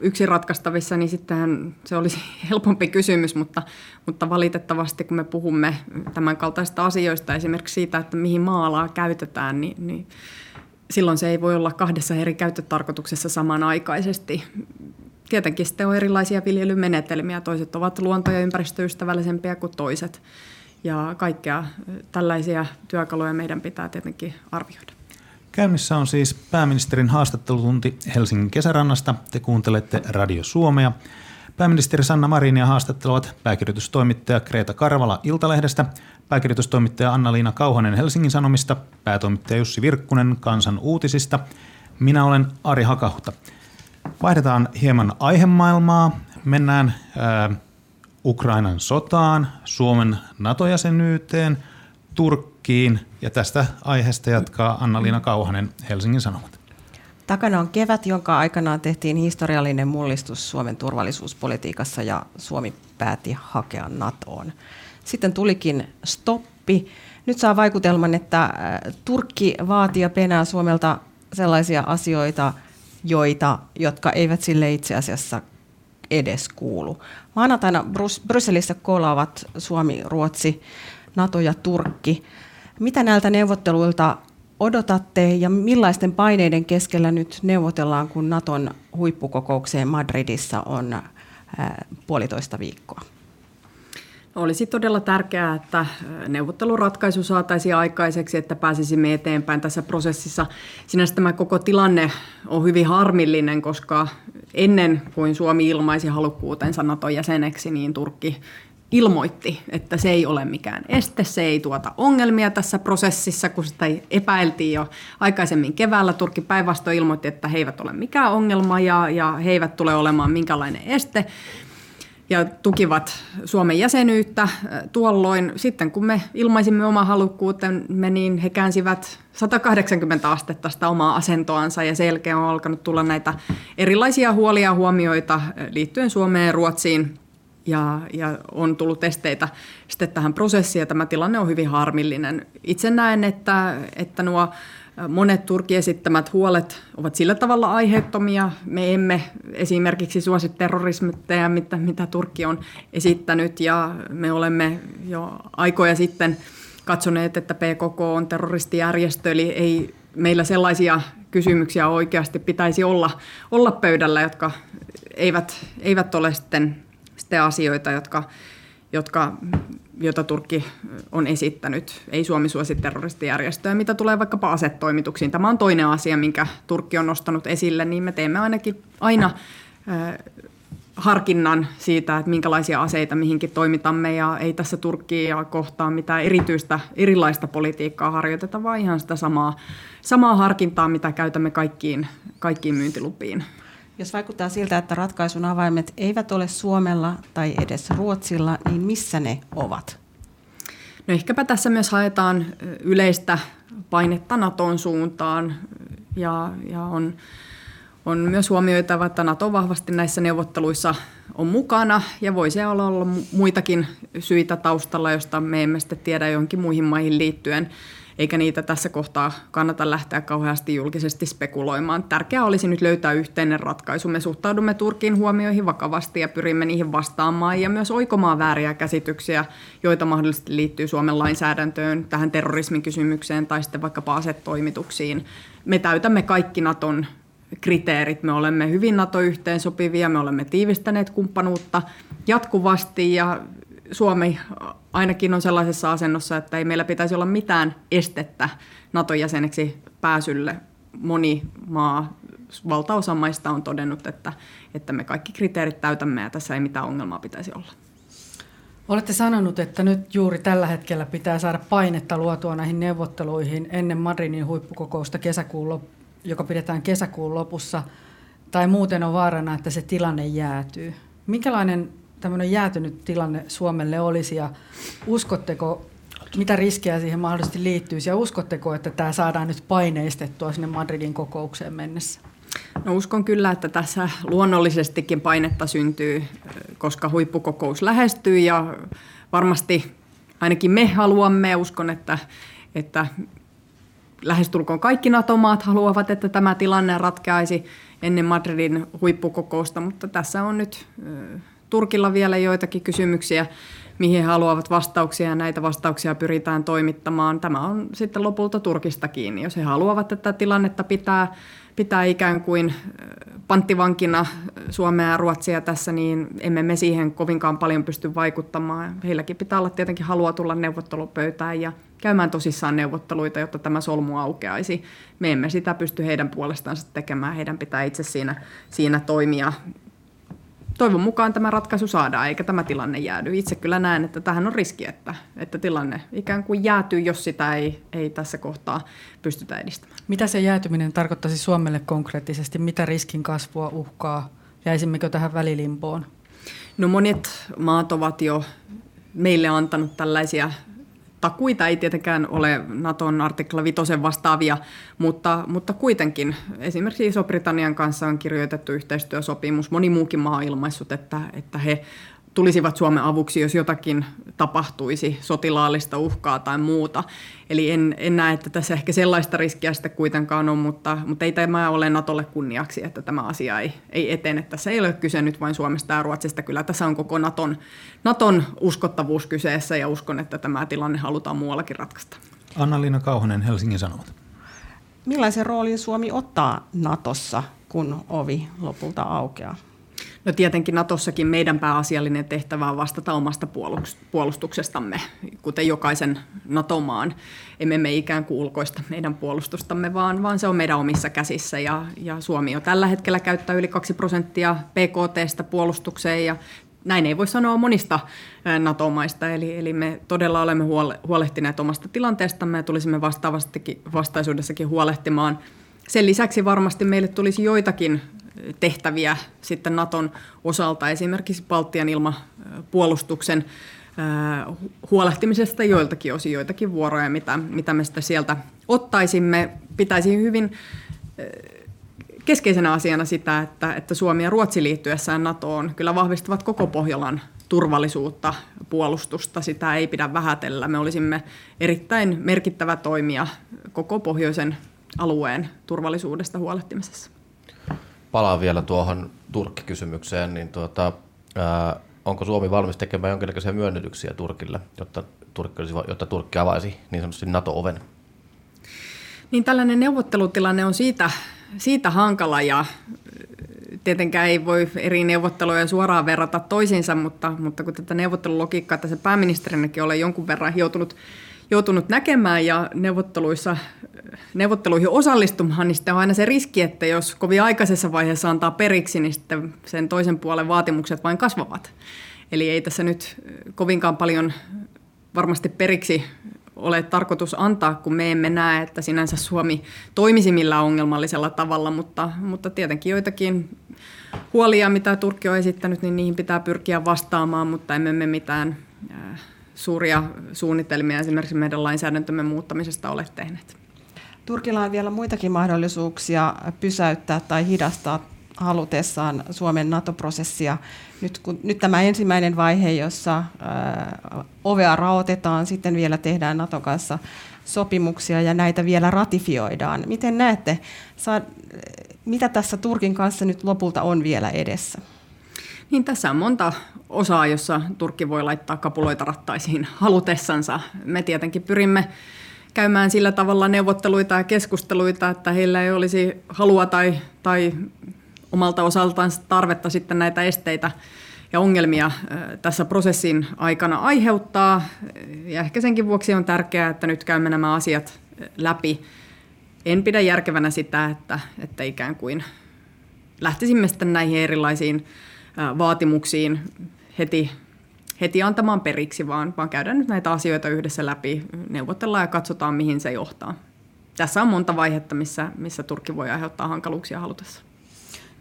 yksi ratkaistavissa, niin sittenhän se olisi helpompi kysymys, mutta, mutta valitettavasti kun me puhumme tämän kaltaista asioista, esimerkiksi siitä, että mihin maalaa käytetään, niin, niin silloin se ei voi olla kahdessa eri käyttötarkoituksessa samanaikaisesti. Tietenkin sitten on erilaisia viljelymenetelmiä, toiset ovat luonto- ja ympäristöystävällisempiä kuin toiset. Ja kaikkea tällaisia työkaluja meidän pitää tietenkin arvioida. Käynnissä on siis pääministerin haastattelutunti Helsingin kesärannasta. Te kuuntelette Radio Suomea. Pääministeri Sanna Marinia haastattelevat pääkirjoitustoimittaja Kreta Karvala Iltalehdestä, pääkirjoitustoimittaja Anna-Liina Kauhanen Helsingin Sanomista, päätoimittaja Jussi Virkkunen Kansan uutisista. Minä olen Ari Hakahuta. Vaihdetaan hieman aihemaailmaa. Mennään ää, Ukrainan sotaan, Suomen NATO-jäsenyyteen, Turkkiin ja tästä aiheesta jatkaa Anna-Liina Kauhanen Helsingin Sanomat. Takana on kevät, jonka aikanaan tehtiin historiallinen mullistus Suomen turvallisuuspolitiikassa ja Suomi päätti hakea NATOon. Sitten tulikin stoppi. Nyt saa vaikutelman, että äh, Turkki vaatii ja penää Suomelta sellaisia asioita, joita, jotka eivät sille itse asiassa edes kuulu. Maanantaina Brys- Brysselissä kolaavat Suomi, Ruotsi, NATO ja Turkki. Mitä näiltä neuvotteluilta odotatte ja millaisten paineiden keskellä nyt neuvotellaan, kun Naton huippukokoukseen Madridissa on puolitoista viikkoa? Olisi todella tärkeää, että neuvotteluratkaisu saataisiin aikaiseksi, että pääsisimme eteenpäin tässä prosessissa. Sinänsä tämä koko tilanne on hyvin harmillinen, koska ennen kuin Suomi ilmaisi halukkuutensa Naton jäseneksi, niin Turkki ilmoitti, että se ei ole mikään este, se ei tuota ongelmia tässä prosessissa, kun sitä epäiltiin jo aikaisemmin keväällä. Turkki päinvastoin ilmoitti, että he eivät ole mikään ongelma ja, ja he eivät tule olemaan minkälainen este ja tukivat Suomen jäsenyyttä tuolloin. Sitten kun me ilmaisimme oma halukkuutemme, niin he käänsivät 180 astetta sitä omaa asentoansa ja selkeä on alkanut tulla näitä erilaisia huolia ja huomioita liittyen Suomeen ja Ruotsiin ja, ja on tullut esteitä sitten tähän prosessiin ja tämä tilanne on hyvin harmillinen. Itse näen, että, että nuo monet Turkin esittämät huolet ovat sillä tavalla aiheettomia. Me emme esimerkiksi suosi terrorismitteja, mitä, mitä Turkki on esittänyt ja me olemme jo aikoja sitten katsoneet, että PKK on terroristijärjestö, eli ei meillä sellaisia kysymyksiä oikeasti pitäisi olla, olla pöydällä, jotka eivät, eivät ole sitten sitten asioita, jotka, jotka, joita Turkki on esittänyt. Ei Suomi suosi terroristijärjestöä. Mitä tulee vaikkapa asetoimituksiin, tämä on toinen asia, minkä Turkki on nostanut esille, niin me teemme ainakin aina harkinnan siitä, että minkälaisia aseita mihinkin toimitamme ja ei tässä Turkkia kohtaan mitään erityistä erilaista politiikkaa harjoiteta, vaan ihan sitä samaa, samaa harkintaa, mitä käytämme kaikkiin, kaikkiin myyntilupiin. Jos vaikuttaa siltä, että ratkaisun avaimet eivät ole Suomella tai edes Ruotsilla, niin missä ne ovat? No ehkäpä tässä myös haetaan yleistä painetta Naton suuntaan. Ja, ja on, on myös huomioitava, että Nato vahvasti näissä neuvotteluissa on mukana. Ja voisi olla, olla muitakin syitä taustalla, josta me emme sitten tiedä johonkin muihin maihin liittyen eikä niitä tässä kohtaa kannata lähteä kauheasti julkisesti spekuloimaan. Tärkeää olisi nyt löytää yhteinen ratkaisu. Me suhtaudumme Turkin huomioihin vakavasti ja pyrimme niihin vastaamaan ja myös oikomaan vääriä käsityksiä, joita mahdollisesti liittyy Suomen lainsäädäntöön, tähän terrorismin kysymykseen tai sitten vaikkapa asetoimituksiin. Me täytämme kaikki Naton kriteerit. Me olemme hyvin NATO-yhteensopivia, me olemme tiivistäneet kumppanuutta jatkuvasti ja Suomi ainakin on sellaisessa asennossa, että ei meillä pitäisi olla mitään estettä NATO-jäseneksi pääsylle. Moni maa, valtaosa maista on todennut, että, että me kaikki kriteerit täytämme ja tässä ei mitään ongelmaa pitäisi olla. Olette sanonut, että nyt juuri tällä hetkellä pitää saada painetta luotua näihin neuvotteluihin ennen Madridin huippukokousta, kesäkuun joka pidetään kesäkuun lopussa, tai muuten on vaarana, että se tilanne jäätyy. Minkälainen tämmöinen jäätynyt tilanne Suomelle olisi ja uskotteko, mitä riskejä siihen mahdollisesti liittyisi ja uskotteko, että tämä saadaan nyt paineistettua sinne Madridin kokoukseen mennessä? No uskon kyllä, että tässä luonnollisestikin painetta syntyy, koska huippukokous lähestyy ja varmasti ainakin me haluamme ja uskon, että, että lähestulkoon kaikki NATO-maat haluavat, että tämä tilanne ratkeaisi ennen Madridin huippukokousta, mutta tässä on nyt Turkilla vielä joitakin kysymyksiä, mihin he haluavat vastauksia ja näitä vastauksia pyritään toimittamaan. Tämä on sitten lopulta Turkista kiinni. Jos he haluavat tätä tilannetta pitää, pitää ikään kuin panttivankina Suomea ja Ruotsia tässä, niin emme me siihen kovinkaan paljon pysty vaikuttamaan. Heilläkin pitää olla tietenkin halua tulla neuvottelupöytään ja käymään tosissaan neuvotteluita, jotta tämä solmu aukeaisi. Me emme sitä pysty heidän puolestaan tekemään. Heidän pitää itse siinä, siinä toimia toivon mukaan tämä ratkaisu saadaan, eikä tämä tilanne jäädy. Itse kyllä näen, että tähän on riski, että, että tilanne ikään kuin jäätyy, jos sitä ei, ei tässä kohtaa pystytä edistämään. Mitä se jäätyminen tarkoittaisi Suomelle konkreettisesti? Mitä riskin kasvua uhkaa? Jäisimmekö tähän välilimpoon? No monet maat ovat jo meille antanut tällaisia takuita ei tietenkään ole Naton artikla 5 vastaavia, mutta, mutta kuitenkin esimerkiksi Iso-Britannian kanssa on kirjoitettu yhteistyösopimus. Moni muukin maa on ilmaissut, että, että he tulisivat Suomen avuksi, jos jotakin tapahtuisi, sotilaallista uhkaa tai muuta. Eli en, en näe, että tässä ehkä sellaista riskiä sitten kuitenkaan on, mutta, mutta ei tämä ole Natolle kunniaksi, että tämä asia ei, ei etene. Tässä ei ole kyse nyt vain Suomesta ja Ruotsista. Kyllä tässä on koko Naton, Naton uskottavuus kyseessä ja uskon, että tämä tilanne halutaan muuallakin ratkaista. Anna-Liina Kauhanen, Helsingin Sanomat. Millaisen roolin Suomi ottaa Natossa, kun ovi lopulta aukeaa? No tietenkin Natossakin meidän pääasiallinen tehtävä on vastata omasta puolustuksestamme, kuten jokaisen NATO-maan. Emme me ikään kuin ulkoista meidän puolustustamme, vaan, vaan se on meidän omissa käsissä. Ja, ja Suomi jo tällä hetkellä käyttää yli 2 prosenttia PKTstä puolustukseen ja näin ei voi sanoa monista NATO-maista, eli, eli me todella olemme huolehtineet omasta tilanteestamme ja tulisimme vastaisuudessakin huolehtimaan. Sen lisäksi varmasti meille tulisi joitakin tehtäviä sitten Naton osalta, esimerkiksi Baltian ilmapuolustuksen huolehtimisesta joiltakin osin, joitakin vuoroja, mitä, mitä me sitä sieltä ottaisimme. Pitäisi hyvin keskeisenä asiana sitä, että, että Suomi ja Ruotsi liittyessään NATOon kyllä vahvistavat koko Pohjolan turvallisuutta, puolustusta. Sitä ei pidä vähätellä. Me olisimme erittäin merkittävä toimija koko pohjoisen alueen turvallisuudesta huolehtimisessa palaan vielä tuohon Turkki-kysymykseen, niin tuota, ää, onko Suomi valmis tekemään jonkinlaisia myönnytyksiä Turkille, jotta Turkki, olisi, jotta Turkki avaisi niin sanotusti NATO-oven? Niin tällainen neuvottelutilanne on siitä, siitä hankala ja tietenkään ei voi eri neuvotteluja suoraan verrata toisiinsa, mutta, mutta kun tätä neuvottelulogiikkaa tässä pääministerinäkin olen jonkun verran joutunut joutunut näkemään ja neuvotteluissa, neuvotteluihin osallistumaan, niin sitten on aina se riski, että jos kovin aikaisessa vaiheessa antaa periksi, niin sitten sen toisen puolen vaatimukset vain kasvavat. Eli ei tässä nyt kovinkaan paljon varmasti periksi ole tarkoitus antaa, kun me emme näe, että sinänsä Suomi toimisi millään ongelmallisella tavalla, mutta, mutta tietenkin joitakin huolia, mitä Turkki on esittänyt, niin niihin pitää pyrkiä vastaamaan, mutta emme me mitään suuria suunnitelmia esimerkiksi meidän lainsäädäntömme muuttamisesta ole tehneet. Turkilla on vielä muitakin mahdollisuuksia pysäyttää tai hidastaa halutessaan Suomen NATO-prosessia. Nyt, kun, nyt tämä ensimmäinen vaihe, jossa ää, ovea raotetaan, sitten vielä tehdään NATO kanssa sopimuksia ja näitä vielä ratifioidaan. Miten näette, saa, mitä tässä Turkin kanssa nyt lopulta on vielä edessä? Niin tässä on monta osaa, jossa Turkki voi laittaa kapuloita rattaisiin halutessansa. Me tietenkin pyrimme käymään sillä tavalla neuvotteluita ja keskusteluita, että heillä ei olisi halua tai, tai omalta osaltaan tarvetta sitten näitä esteitä ja ongelmia tässä prosessin aikana aiheuttaa. Ja ehkä senkin vuoksi on tärkeää, että nyt käymme nämä asiat läpi. En pidä järkevänä sitä, että, että ikään kuin lähtisimme sitten näihin erilaisiin vaatimuksiin heti, heti antamaan periksi, vaan, vaan käydään nyt näitä asioita yhdessä läpi, neuvotellaan ja katsotaan, mihin se johtaa. Tässä on monta vaihetta, missä, missä Turkki voi aiheuttaa hankaluuksia halutessa.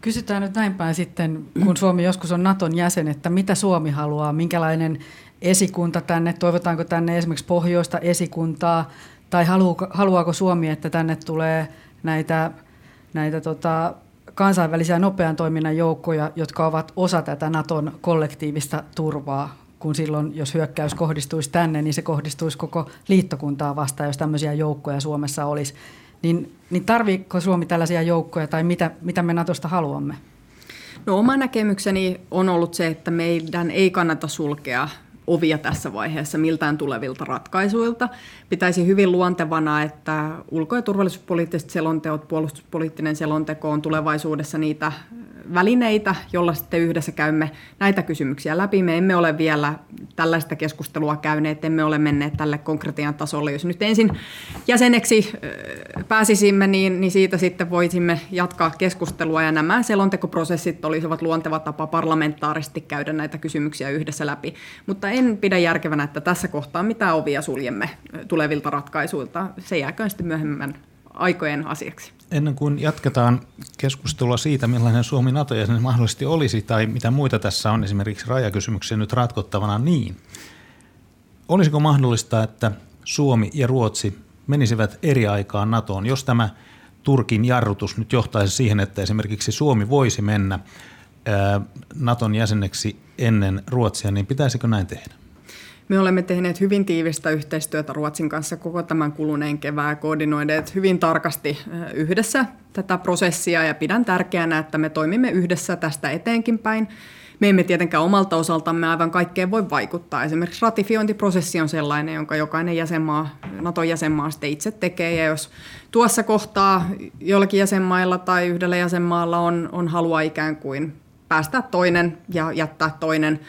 Kysytään nyt näin päin sitten, kun Suomi joskus on Naton jäsen, että mitä Suomi haluaa, minkälainen esikunta tänne, toivotaanko tänne esimerkiksi pohjoista esikuntaa, tai haluaako Suomi, että tänne tulee näitä, näitä tota, kansainvälisiä nopean toiminnan joukkoja, jotka ovat osa tätä Naton kollektiivista turvaa, kun silloin, jos hyökkäys kohdistuisi tänne, niin se kohdistuisi koko liittokuntaa vastaan, jos tämmöisiä joukkoja Suomessa olisi. Niin, niin tarviiko Suomi tällaisia joukkoja tai mitä, mitä me Natosta haluamme? No oma näkemykseni on ollut se, että meidän ei kannata sulkea ovia tässä vaiheessa miltään tulevilta ratkaisuilta. Pitäisi hyvin luontevana, että ulko- ja turvallisuuspoliittiset selonteot, puolustuspoliittinen selonteko on tulevaisuudessa niitä välineitä, jolla sitten yhdessä käymme näitä kysymyksiä läpi. Me emme ole vielä tällaista keskustelua käyneet, emme ole menneet tälle konkretian tasolle. Jos nyt ensin jäseneksi pääsisimme, niin, niin siitä sitten voisimme jatkaa keskustelua ja nämä selontekoprosessit olisivat luonteva tapa parlamentaarisesti käydä näitä kysymyksiä yhdessä läpi. Mutta en pidä järkevänä, että tässä kohtaa mitä ovia suljemme tulevilta ratkaisuilta. Se jääköön sitten myöhemmän aikojen asiaksi. Ennen kuin jatketaan keskustelua siitä, millainen Suomi NATO-jäsen mahdollisesti olisi tai mitä muita tässä on esimerkiksi rajakysymyksiä nyt ratkottavana, niin olisiko mahdollista, että Suomi ja Ruotsi menisivät eri aikaan NATOon, jos tämä Turkin jarrutus nyt johtaisi siihen, että esimerkiksi Suomi voisi mennä Naton jäseneksi ennen Ruotsia, niin pitäisikö näin tehdä? Me olemme tehneet hyvin tiivistä yhteistyötä Ruotsin kanssa koko tämän kuluneen kevään, koordinoineet hyvin tarkasti yhdessä tätä prosessia ja pidän tärkeänä, että me toimimme yhdessä tästä eteenkin päin. Me emme tietenkään omalta osaltamme aivan kaikkeen voi vaikuttaa. Esimerkiksi ratifiointiprosessi on sellainen, jonka jokainen jäsenmaa, Naton jäsenmaa sitten itse tekee. Ja jos tuossa kohtaa jollakin jäsenmailla tai yhdellä jäsenmaalla on, on halua ikään kuin päästää toinen ja jättää toinen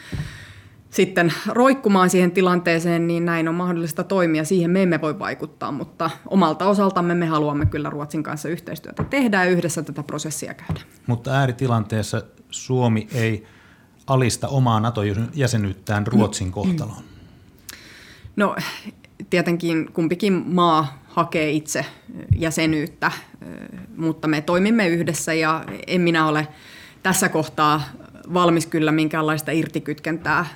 sitten roikkumaan siihen tilanteeseen, niin näin on mahdollista toimia. Siihen me emme voi vaikuttaa, mutta omalta osaltamme me haluamme kyllä Ruotsin kanssa yhteistyötä tehdä ja yhdessä tätä prosessia käydä. Mutta ääritilanteessa Suomi ei alista omaa NATO-jäsenyyttään Ruotsin kohtaloon? No tietenkin kumpikin maa hakee itse jäsenyyttä, mutta me toimimme yhdessä ja en minä ole tässä kohtaa valmis kyllä minkäänlaista irtikytkentää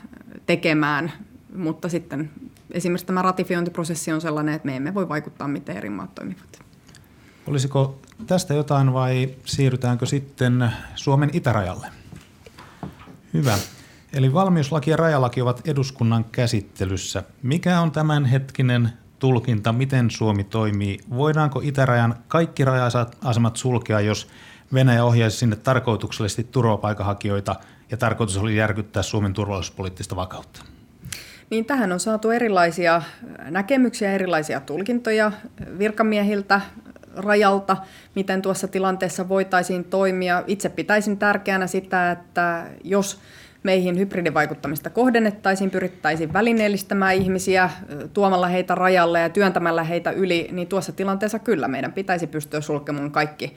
tekemään, mutta sitten esimerkiksi tämä ratifiointiprosessi on sellainen, että me emme voi vaikuttaa, miten eri maat toimivat. Olisiko tästä jotain vai siirrytäänkö sitten Suomen itärajalle? Hyvä. Eli valmiuslaki ja rajalaki ovat eduskunnan käsittelyssä. Mikä on tämänhetkinen tulkinta, miten Suomi toimii? Voidaanko itärajan kaikki raja-asemat sulkea, jos Venäjä ohjaisi sinne tarkoituksellisesti turvapaikanhakijoita ja tarkoitus oli järkyttää Suomen turvallisuuspoliittista vakautta? Niin tähän on saatu erilaisia näkemyksiä, erilaisia tulkintoja virkamiehiltä, rajalta, miten tuossa tilanteessa voitaisiin toimia. Itse pitäisin tärkeänä sitä, että jos meihin hybridivaikuttamista kohdennettaisiin, pyrittäisiin välineellistämään ihmisiä tuomalla heitä rajalle ja työntämällä heitä yli, niin tuossa tilanteessa kyllä meidän pitäisi pystyä sulkemaan kaikki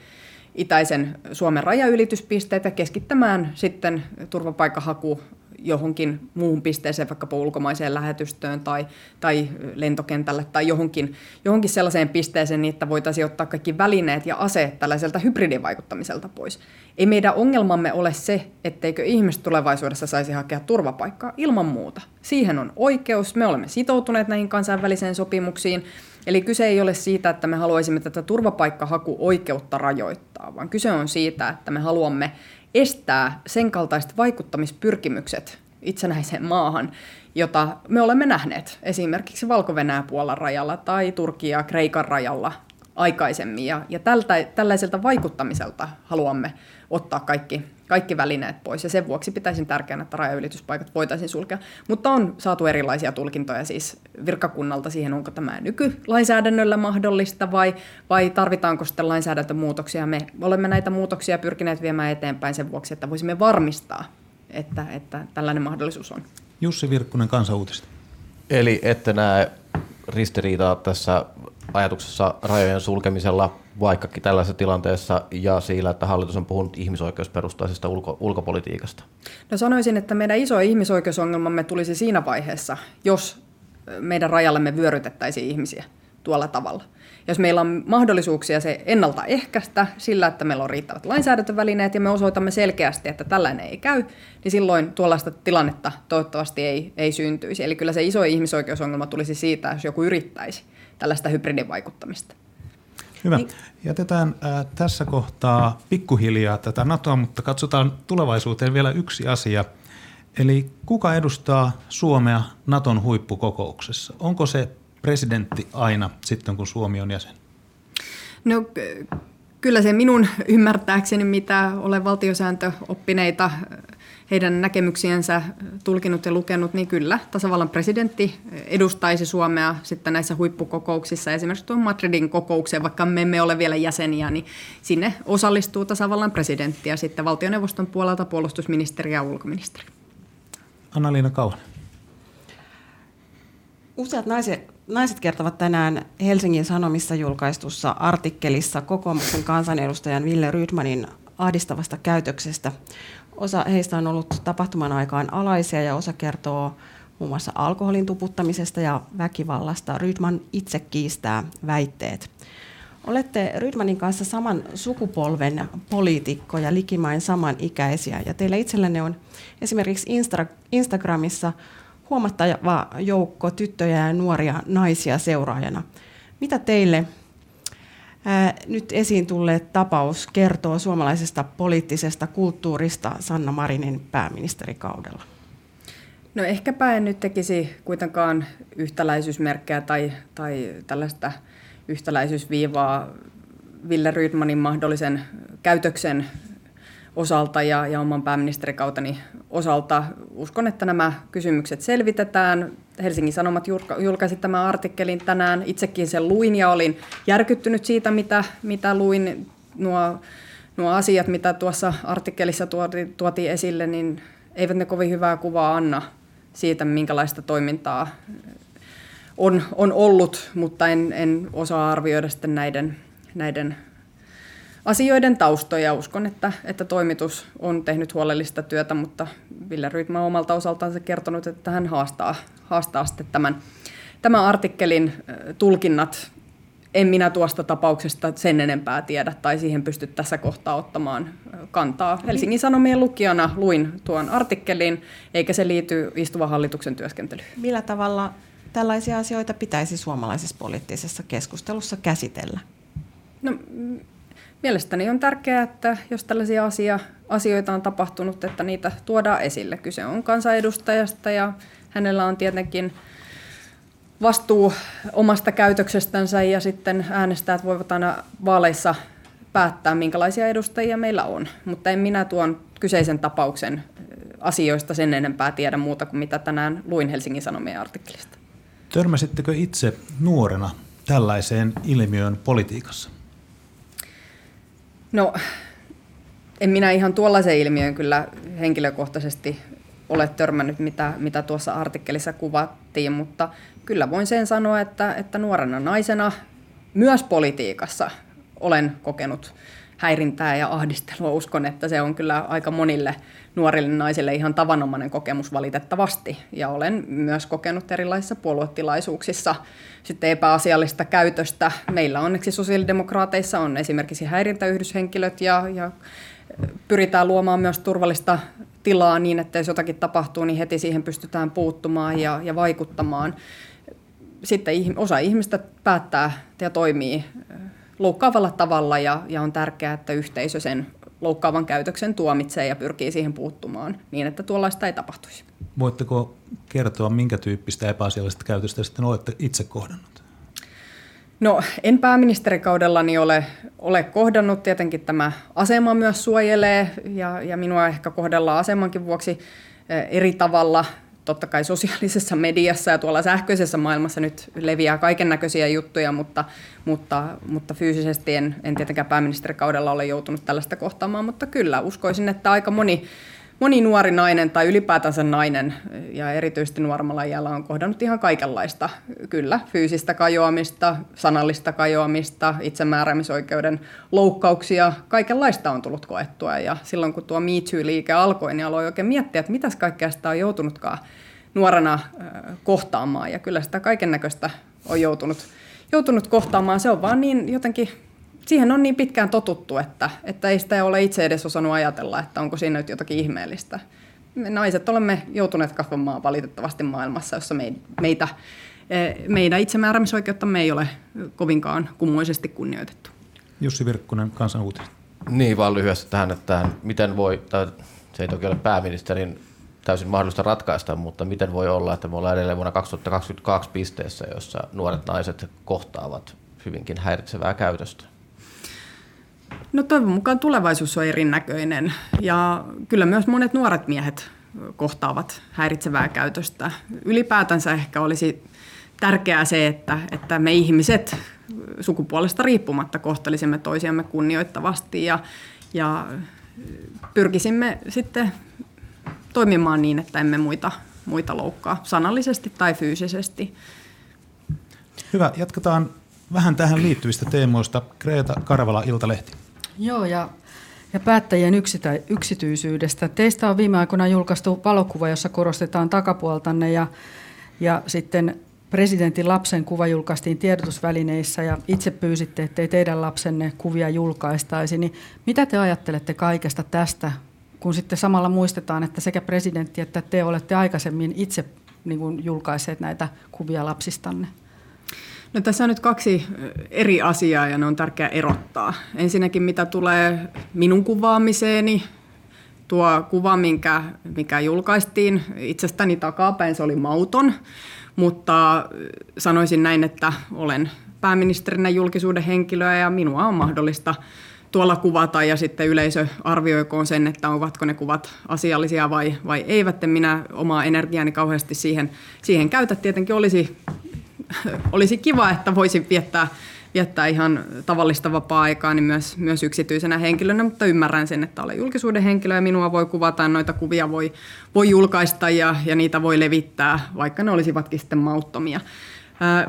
itäisen Suomen rajaylityspisteet ja keskittämään sitten turvapaikkahaku johonkin muuhun pisteeseen, vaikkapa ulkomaiseen lähetystöön tai, tai lentokentälle tai johonkin, johonkin sellaiseen pisteeseen, niin että voitaisiin ottaa kaikki välineet ja aseet tällaiselta hybridivaikuttamiselta pois. Ei meidän ongelmamme ole se, etteikö ihmiset tulevaisuudessa saisi hakea turvapaikkaa ilman muuta. Siihen on oikeus, me olemme sitoutuneet näihin kansainvälisiin sopimuksiin, Eli kyse ei ole siitä, että me haluaisimme tätä turvapaikkahakuoikeutta rajoittaa, vaan kyse on siitä, että me haluamme estää sen kaltaiset vaikuttamispyrkimykset itsenäiseen maahan, jota me olemme nähneet esimerkiksi valko Puolan rajalla tai Turkia Kreikan rajalla aikaisemmin. Ja, ja tältä, tällaiselta vaikuttamiselta haluamme ottaa kaikki, kaikki välineet pois. Ja sen vuoksi pitäisin tärkeänä, että rajaylityspaikat voitaisiin sulkea. Mutta on saatu erilaisia tulkintoja siis virkakunnalta siihen, onko tämä nykylainsäädännöllä mahdollista vai, vai tarvitaanko sitten lainsäädäntömuutoksia. Me olemme näitä muutoksia pyrkineet viemään eteenpäin sen vuoksi, että voisimme varmistaa, että, että tällainen mahdollisuus on. Jussi Virkkunen, Kansauutista. Eli ette näe ristiriitaa tässä ajatuksessa rajojen sulkemisella vaikkakin tällaisessa tilanteessa ja sillä, että hallitus on puhunut ihmisoikeusperustaisesta ulko- ulkopolitiikasta? No sanoisin, että meidän iso ihmisoikeusongelmamme tulisi siinä vaiheessa, jos meidän rajallemme vyörytettäisiin ihmisiä tuolla tavalla. Jos meillä on mahdollisuuksia se ennaltaehkäistä sillä, että meillä on riittävät lainsäädäntövälineet ja me osoitamme selkeästi, että tällainen ei käy, niin silloin tuollaista tilannetta toivottavasti ei, ei syntyisi. Eli kyllä se iso ihmisoikeusongelma tulisi siitä, jos joku yrittäisi tällaista hybridivaikuttamista. Hyvä. Niin. Jätetään äh, tässä kohtaa pikkuhiljaa tätä NATOa, mutta katsotaan tulevaisuuteen vielä yksi asia. Eli kuka edustaa Suomea Naton huippukokouksessa? Onko se presidentti aina sitten, kun Suomi on jäsen? No kyllä se minun ymmärtääkseni, mitä olen valtiosääntöoppineita heidän näkemyksiensä tulkinut ja lukenut, niin kyllä tasavallan presidentti edustaisi Suomea sitten näissä huippukokouksissa. Esimerkiksi tuon Madridin kokoukseen, vaikka me emme ole vielä jäseniä, niin sinne osallistuu tasavallan presidentti ja sitten valtioneuvoston puolelta puolustusministeri ja ulkoministeri. Anna-Liina Kauhanen. Useat naiset, naiset kertovat tänään Helsingin Sanomissa julkaistussa artikkelissa kokoomuksen kansanedustajan Ville Rydmanin ahdistavasta käytöksestä Osa heistä on ollut tapahtuman aikaan alaisia ja osa kertoo muun muassa alkoholin tuputtamisesta ja väkivallasta. Rydman itse kiistää väitteet. Olette Rydmanin kanssa saman sukupolven poliitikkoja, likimain samanikäisiä, ja teillä itsellenne on esimerkiksi Instagramissa huomattava joukko tyttöjä ja nuoria naisia seuraajana. Mitä teille Nyt esiin tulleet tapaus kertoo suomalaisesta poliittisesta kulttuurista Sanna Marinin pääministerikaudella. No ehkäpä en nyt tekisi kuitenkaan yhtäläisyysmerkkejä tai, tai tällaista yhtäläisyysviivaa Ville Rydmanin mahdollisen käytöksen osalta ja, ja oman pääministerikauteni osalta. Uskon, että nämä kysymykset selvitetään. Helsingin Sanomat julkaisi tämän artikkelin tänään. Itsekin sen luin ja olin järkyttynyt siitä, mitä, mitä luin. Nuo, nuo asiat, mitä tuossa artikkelissa tuotiin, tuotiin esille, niin eivät ne kovin hyvää kuvaa anna siitä, minkälaista toimintaa on, on ollut, mutta en, en osaa arvioida sitten näiden, näiden asioiden taustoja. Uskon, että, että toimitus on tehnyt huolellista työtä, mutta Ville Rydman omalta osaltaan se kertonut, että hän haastaa, haastaa sitten tämän, tämän artikkelin tulkinnat. En minä tuosta tapauksesta sen enempää tiedä tai siihen pysty tässä kohtaa ottamaan kantaa. Helsingin Sanomien lukijana luin tuon artikkelin, eikä se liity istuvan hallituksen työskentelyyn. Millä tavalla tällaisia asioita pitäisi suomalaisessa poliittisessa keskustelussa käsitellä? No, Mielestäni on tärkeää, että jos tällaisia asia, asioita on tapahtunut, että niitä tuodaan esille. Kyse on kansanedustajasta ja hänellä on tietenkin vastuu omasta käytöksestänsä ja sitten äänestäjät voivat aina vaaleissa päättää, minkälaisia edustajia meillä on. Mutta en minä tuon kyseisen tapauksen asioista sen enempää tiedä muuta kuin mitä tänään luin Helsingin Sanomien artikkelista. Törmäsittekö itse nuorena tällaiseen ilmiöön politiikassa? No, en minä ihan tuollaisen ilmiön kyllä henkilökohtaisesti ole törmännyt, mitä, mitä tuossa artikkelissa kuvattiin, mutta kyllä voin sen sanoa, että, että nuorena naisena myös politiikassa olen kokenut häirintää ja ahdistelua. Uskon, että se on kyllä aika monille nuorille naisille ihan tavanomainen kokemus valitettavasti. Ja olen myös kokenut erilaisissa puoluetilaisuuksissa sitten epäasiallista käytöstä. Meillä onneksi sosiaalidemokraateissa on esimerkiksi häirintäyhdyshenkilöt ja, ja pyritään luomaan myös turvallista tilaa niin, että jos jotakin tapahtuu, niin heti siihen pystytään puuttumaan ja, ja vaikuttamaan. Sitten osa ihmistä päättää ja toimii loukkaavalla tavalla ja, ja on tärkeää, että yhteisö sen loukkaavan käytöksen tuomitsee ja pyrkii siihen puuttumaan niin, että tuollaista ei tapahtuisi. Voitteko kertoa, minkä tyyppistä epäasiallista käytöstä sitten olette itse kohdannut? No en pääministerikaudellani ole, ole kohdannut. Tietenkin tämä asema myös suojelee ja, ja minua ehkä kohdellaan asemankin vuoksi eh, eri tavalla – totta kai sosiaalisessa mediassa ja tuolla sähköisessä maailmassa nyt leviää kaiken näköisiä juttuja, mutta, mutta, mutta fyysisesti en, en tietenkään pääministerikaudella ole joutunut tällaista kohtaamaan, mutta kyllä uskoisin, että aika moni moni nuori nainen tai ylipäätänsä nainen ja erityisesti nuoremmalla iällä on kohdannut ihan kaikenlaista. Kyllä, fyysistä kajoamista, sanallista kajoamista, itsemääräämisoikeuden loukkauksia, kaikenlaista on tullut koettua. Ja silloin kun tuo Me Too-liike alkoi, niin aloin oikein miettiä, että mitäs kaikkea sitä on joutunutkaan nuorena kohtaamaan. Ja kyllä sitä kaiken näköistä on joutunut, joutunut kohtaamaan. Se on vaan niin jotenkin siihen on niin pitkään totuttu, että, että ei sitä ole itse edes osannut ajatella, että onko siinä nyt jotakin ihmeellistä. Me naiset olemme joutuneet kasvamaan valitettavasti maailmassa, jossa meitä, eh, meidän itsemääräämisoikeutta me ei ole kovinkaan kummoisesti kunnioitettu. Jussi Virkkunen, kansanuutiset. Niin, vaan lyhyesti tähän, että miten voi, tai se ei toki ole pääministerin täysin mahdollista ratkaista, mutta miten voi olla, että me ollaan edelleen vuonna 2022 pisteessä, jossa nuoret naiset kohtaavat hyvinkin häiritsevää käytöstä? No toivon mukaan tulevaisuus on erinäköinen ja kyllä myös monet nuoret miehet kohtaavat häiritsevää käytöstä. Ylipäätänsä ehkä olisi tärkeää se, että, että me ihmiset sukupuolesta riippumatta kohtelisimme toisiamme kunnioittavasti ja, ja pyrkisimme sitten toimimaan niin, että emme muita, muita loukkaa sanallisesti tai fyysisesti. Hyvä, jatketaan vähän tähän liittyvistä teemoista. Kreeta Karvala, Iltalehti. Joo, ja, ja päättäjien yksitä, yksityisyydestä. Teistä on viime aikoina julkaistu valokuva, jossa korostetaan takapuoltanne ja, ja sitten presidentin lapsen kuva julkaistiin tiedotusvälineissä ja itse pyysitte, ettei teidän lapsenne kuvia julkaistaisi. Niin mitä te ajattelette kaikesta tästä, kun sitten samalla muistetaan, että sekä presidentti että te olette aikaisemmin itse niin julkaiseet näitä kuvia lapsistanne? No, tässä on nyt kaksi eri asiaa ja ne on tärkeää erottaa. Ensinnäkin mitä tulee minun kuvaamiseeni, tuo kuva, minkä, mikä julkaistiin itsestäni takapäin, se oli mauton, mutta sanoisin näin, että olen pääministerinä julkisuuden henkilöä ja minua on mahdollista tuolla kuvata ja sitten yleisö arvioikoon sen, että ovatko ne kuvat asiallisia vai, vai eivät. En minä omaa energiaani kauheasti siihen, siihen käytä. Tietenkin olisi, olisi kiva, että voisin viettää, viettää ihan tavallista vapaa-aikaa niin myös, myös yksityisenä henkilönä, mutta ymmärrän sen, että olen julkisuuden henkilö ja minua voi kuvata noita kuvia voi, voi julkaista ja, ja niitä voi levittää, vaikka ne olisivatkin sitten mauttomia.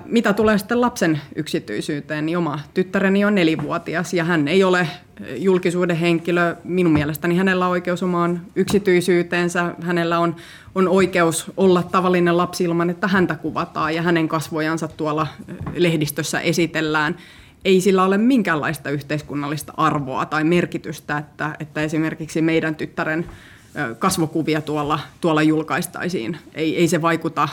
Mitä tulee sitten lapsen yksityisyyteen, niin oma tyttäreni on nelivuotias ja hän ei ole julkisuuden henkilö. Minun mielestäni hänellä on oikeus omaan yksityisyyteensä. Hänellä on, on oikeus olla tavallinen lapsi ilman, että häntä kuvataan ja hänen kasvojansa tuolla lehdistössä esitellään. Ei sillä ole minkäänlaista yhteiskunnallista arvoa tai merkitystä, että, että esimerkiksi meidän tyttären kasvokuvia tuolla, tuolla julkaistaisiin. Ei, ei se vaikuta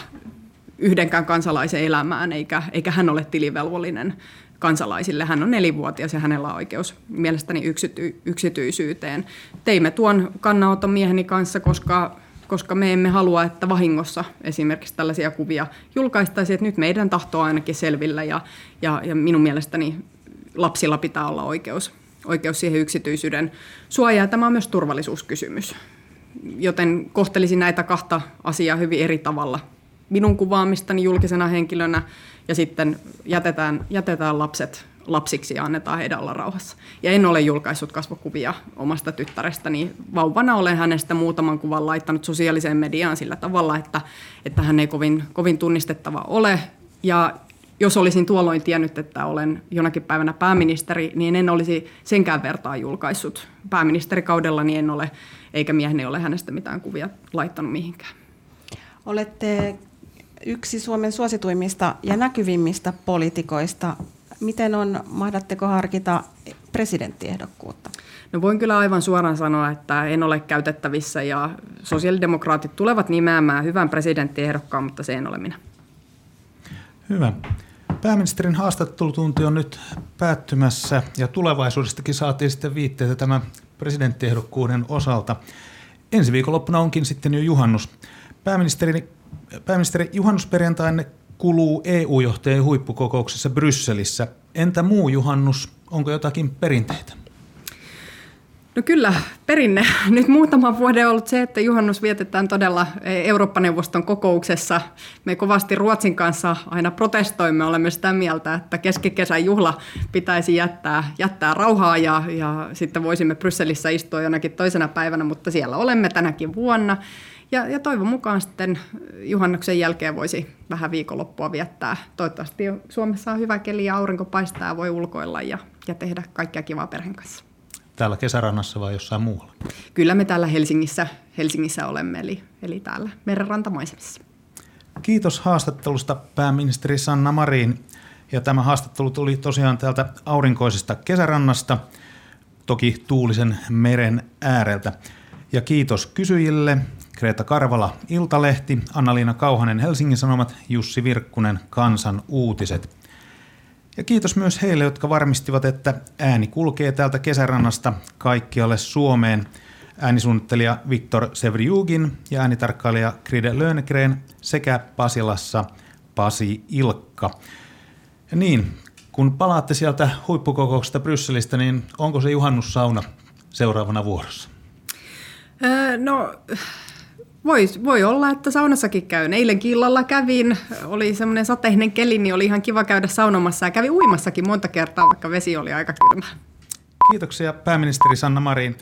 yhdenkään kansalaisen elämään, eikä, eikä hän ole tilivelvollinen kansalaisille. Hän on nelivuotias ja hänellä on oikeus mielestäni yksity, yksityisyyteen. Teimme tuon kannanoton mieheni kanssa, koska, koska me emme halua, että vahingossa esimerkiksi tällaisia kuvia julkaistaisiin. Että nyt meidän tahto on ainakin selvillä ja, ja, ja minun mielestäni lapsilla pitää olla oikeus, oikeus siihen yksityisyyden suojaan. Tämä on myös turvallisuuskysymys, joten kohtelisin näitä kahta asiaa hyvin eri tavalla minun kuvaamistani julkisena henkilönä ja sitten jätetään, jätetään lapset lapsiksi ja annetaan heidän olla rauhassa. Ja en ole julkaissut kasvokuvia omasta tyttärestäni. Vauvana olen hänestä muutaman kuvan laittanut sosiaaliseen mediaan sillä tavalla, että, että hän ei kovin, kovin tunnistettava ole. Ja jos olisin tuolloin tiennyt, että olen jonakin päivänä pääministeri, niin en olisi senkään vertaa julkaissut. Pääministerikaudella niin en ole, eikä mieheni ole hänestä mitään kuvia laittanut mihinkään. Olette yksi Suomen suosituimmista ja näkyvimmistä poliitikoista. Miten on, mahdatteko harkita presidenttiehdokkuutta? No voin kyllä aivan suoraan sanoa, että en ole käytettävissä ja sosiaalidemokraatit tulevat nimeämään hyvän presidenttiehdokkaan, mutta se en ole minä. Hyvä. Pääministerin haastattelutunti on nyt päättymässä ja tulevaisuudestakin saatiin sitten viitteitä tämän presidenttiehdokkuuden osalta. Ensi viikonloppuna onkin sitten jo juhannus. Pääministeri Pääministeri, juhannusperjantaina kuluu EU-johtajien huippukokouksessa Brysselissä. Entä muu juhannus? Onko jotakin perinteitä? No kyllä, perinne. Nyt muutama vuoden on ollut se, että juhannus vietetään todella Eurooppa-neuvoston kokouksessa. Me kovasti Ruotsin kanssa aina protestoimme, olemme sitä mieltä, että keskikesän juhla pitäisi jättää, jättää rauhaa ja, ja sitten voisimme Brysselissä istua jonakin toisena päivänä, mutta siellä olemme tänäkin vuonna. Ja, ja toivon mukaan sitten juhannuksen jälkeen voisi vähän viikonloppua viettää. Toivottavasti Suomessa on hyvä keli ja aurinko paistaa ja voi ulkoilla ja, ja tehdä kaikkea kivaa perheen kanssa. Täällä kesärannassa vai jossain muualla? Kyllä me täällä Helsingissä, Helsingissä olemme, eli, eli täällä merenrantamaisemissa. Kiitos haastattelusta pääministeri Sanna Marin. Ja tämä haastattelu tuli tosiaan täältä aurinkoisesta kesärannasta, toki tuulisen meren ääreltä. Ja kiitos kysyjille, Kreta Karvala Iltalehti, Anna-Liina Kauhanen Helsingin Sanomat, Jussi Virkkunen Kansan uutiset. Ja kiitos myös heille, jotka varmistivat, että ääni kulkee täältä kesärannasta kaikkialle Suomeen. Äänisuunnittelija Viktor Sevriugin ja äänitarkkailija Kride Lönegren sekä Pasilassa Pasi Ilkka. Ja niin, kun palaatte sieltä huippukokouksesta Brysselistä, niin onko se juhannussauna seuraavana vuorossa? Öö, no voi, voi olla, että saunassakin käyn. Eilen illalla kävin, oli semmoinen sateinen keli, niin oli ihan kiva käydä saunomassa ja kävin uimassakin monta kertaa, vaikka vesi oli aika kylmä. Kiitoksia pääministeri Sanna Marin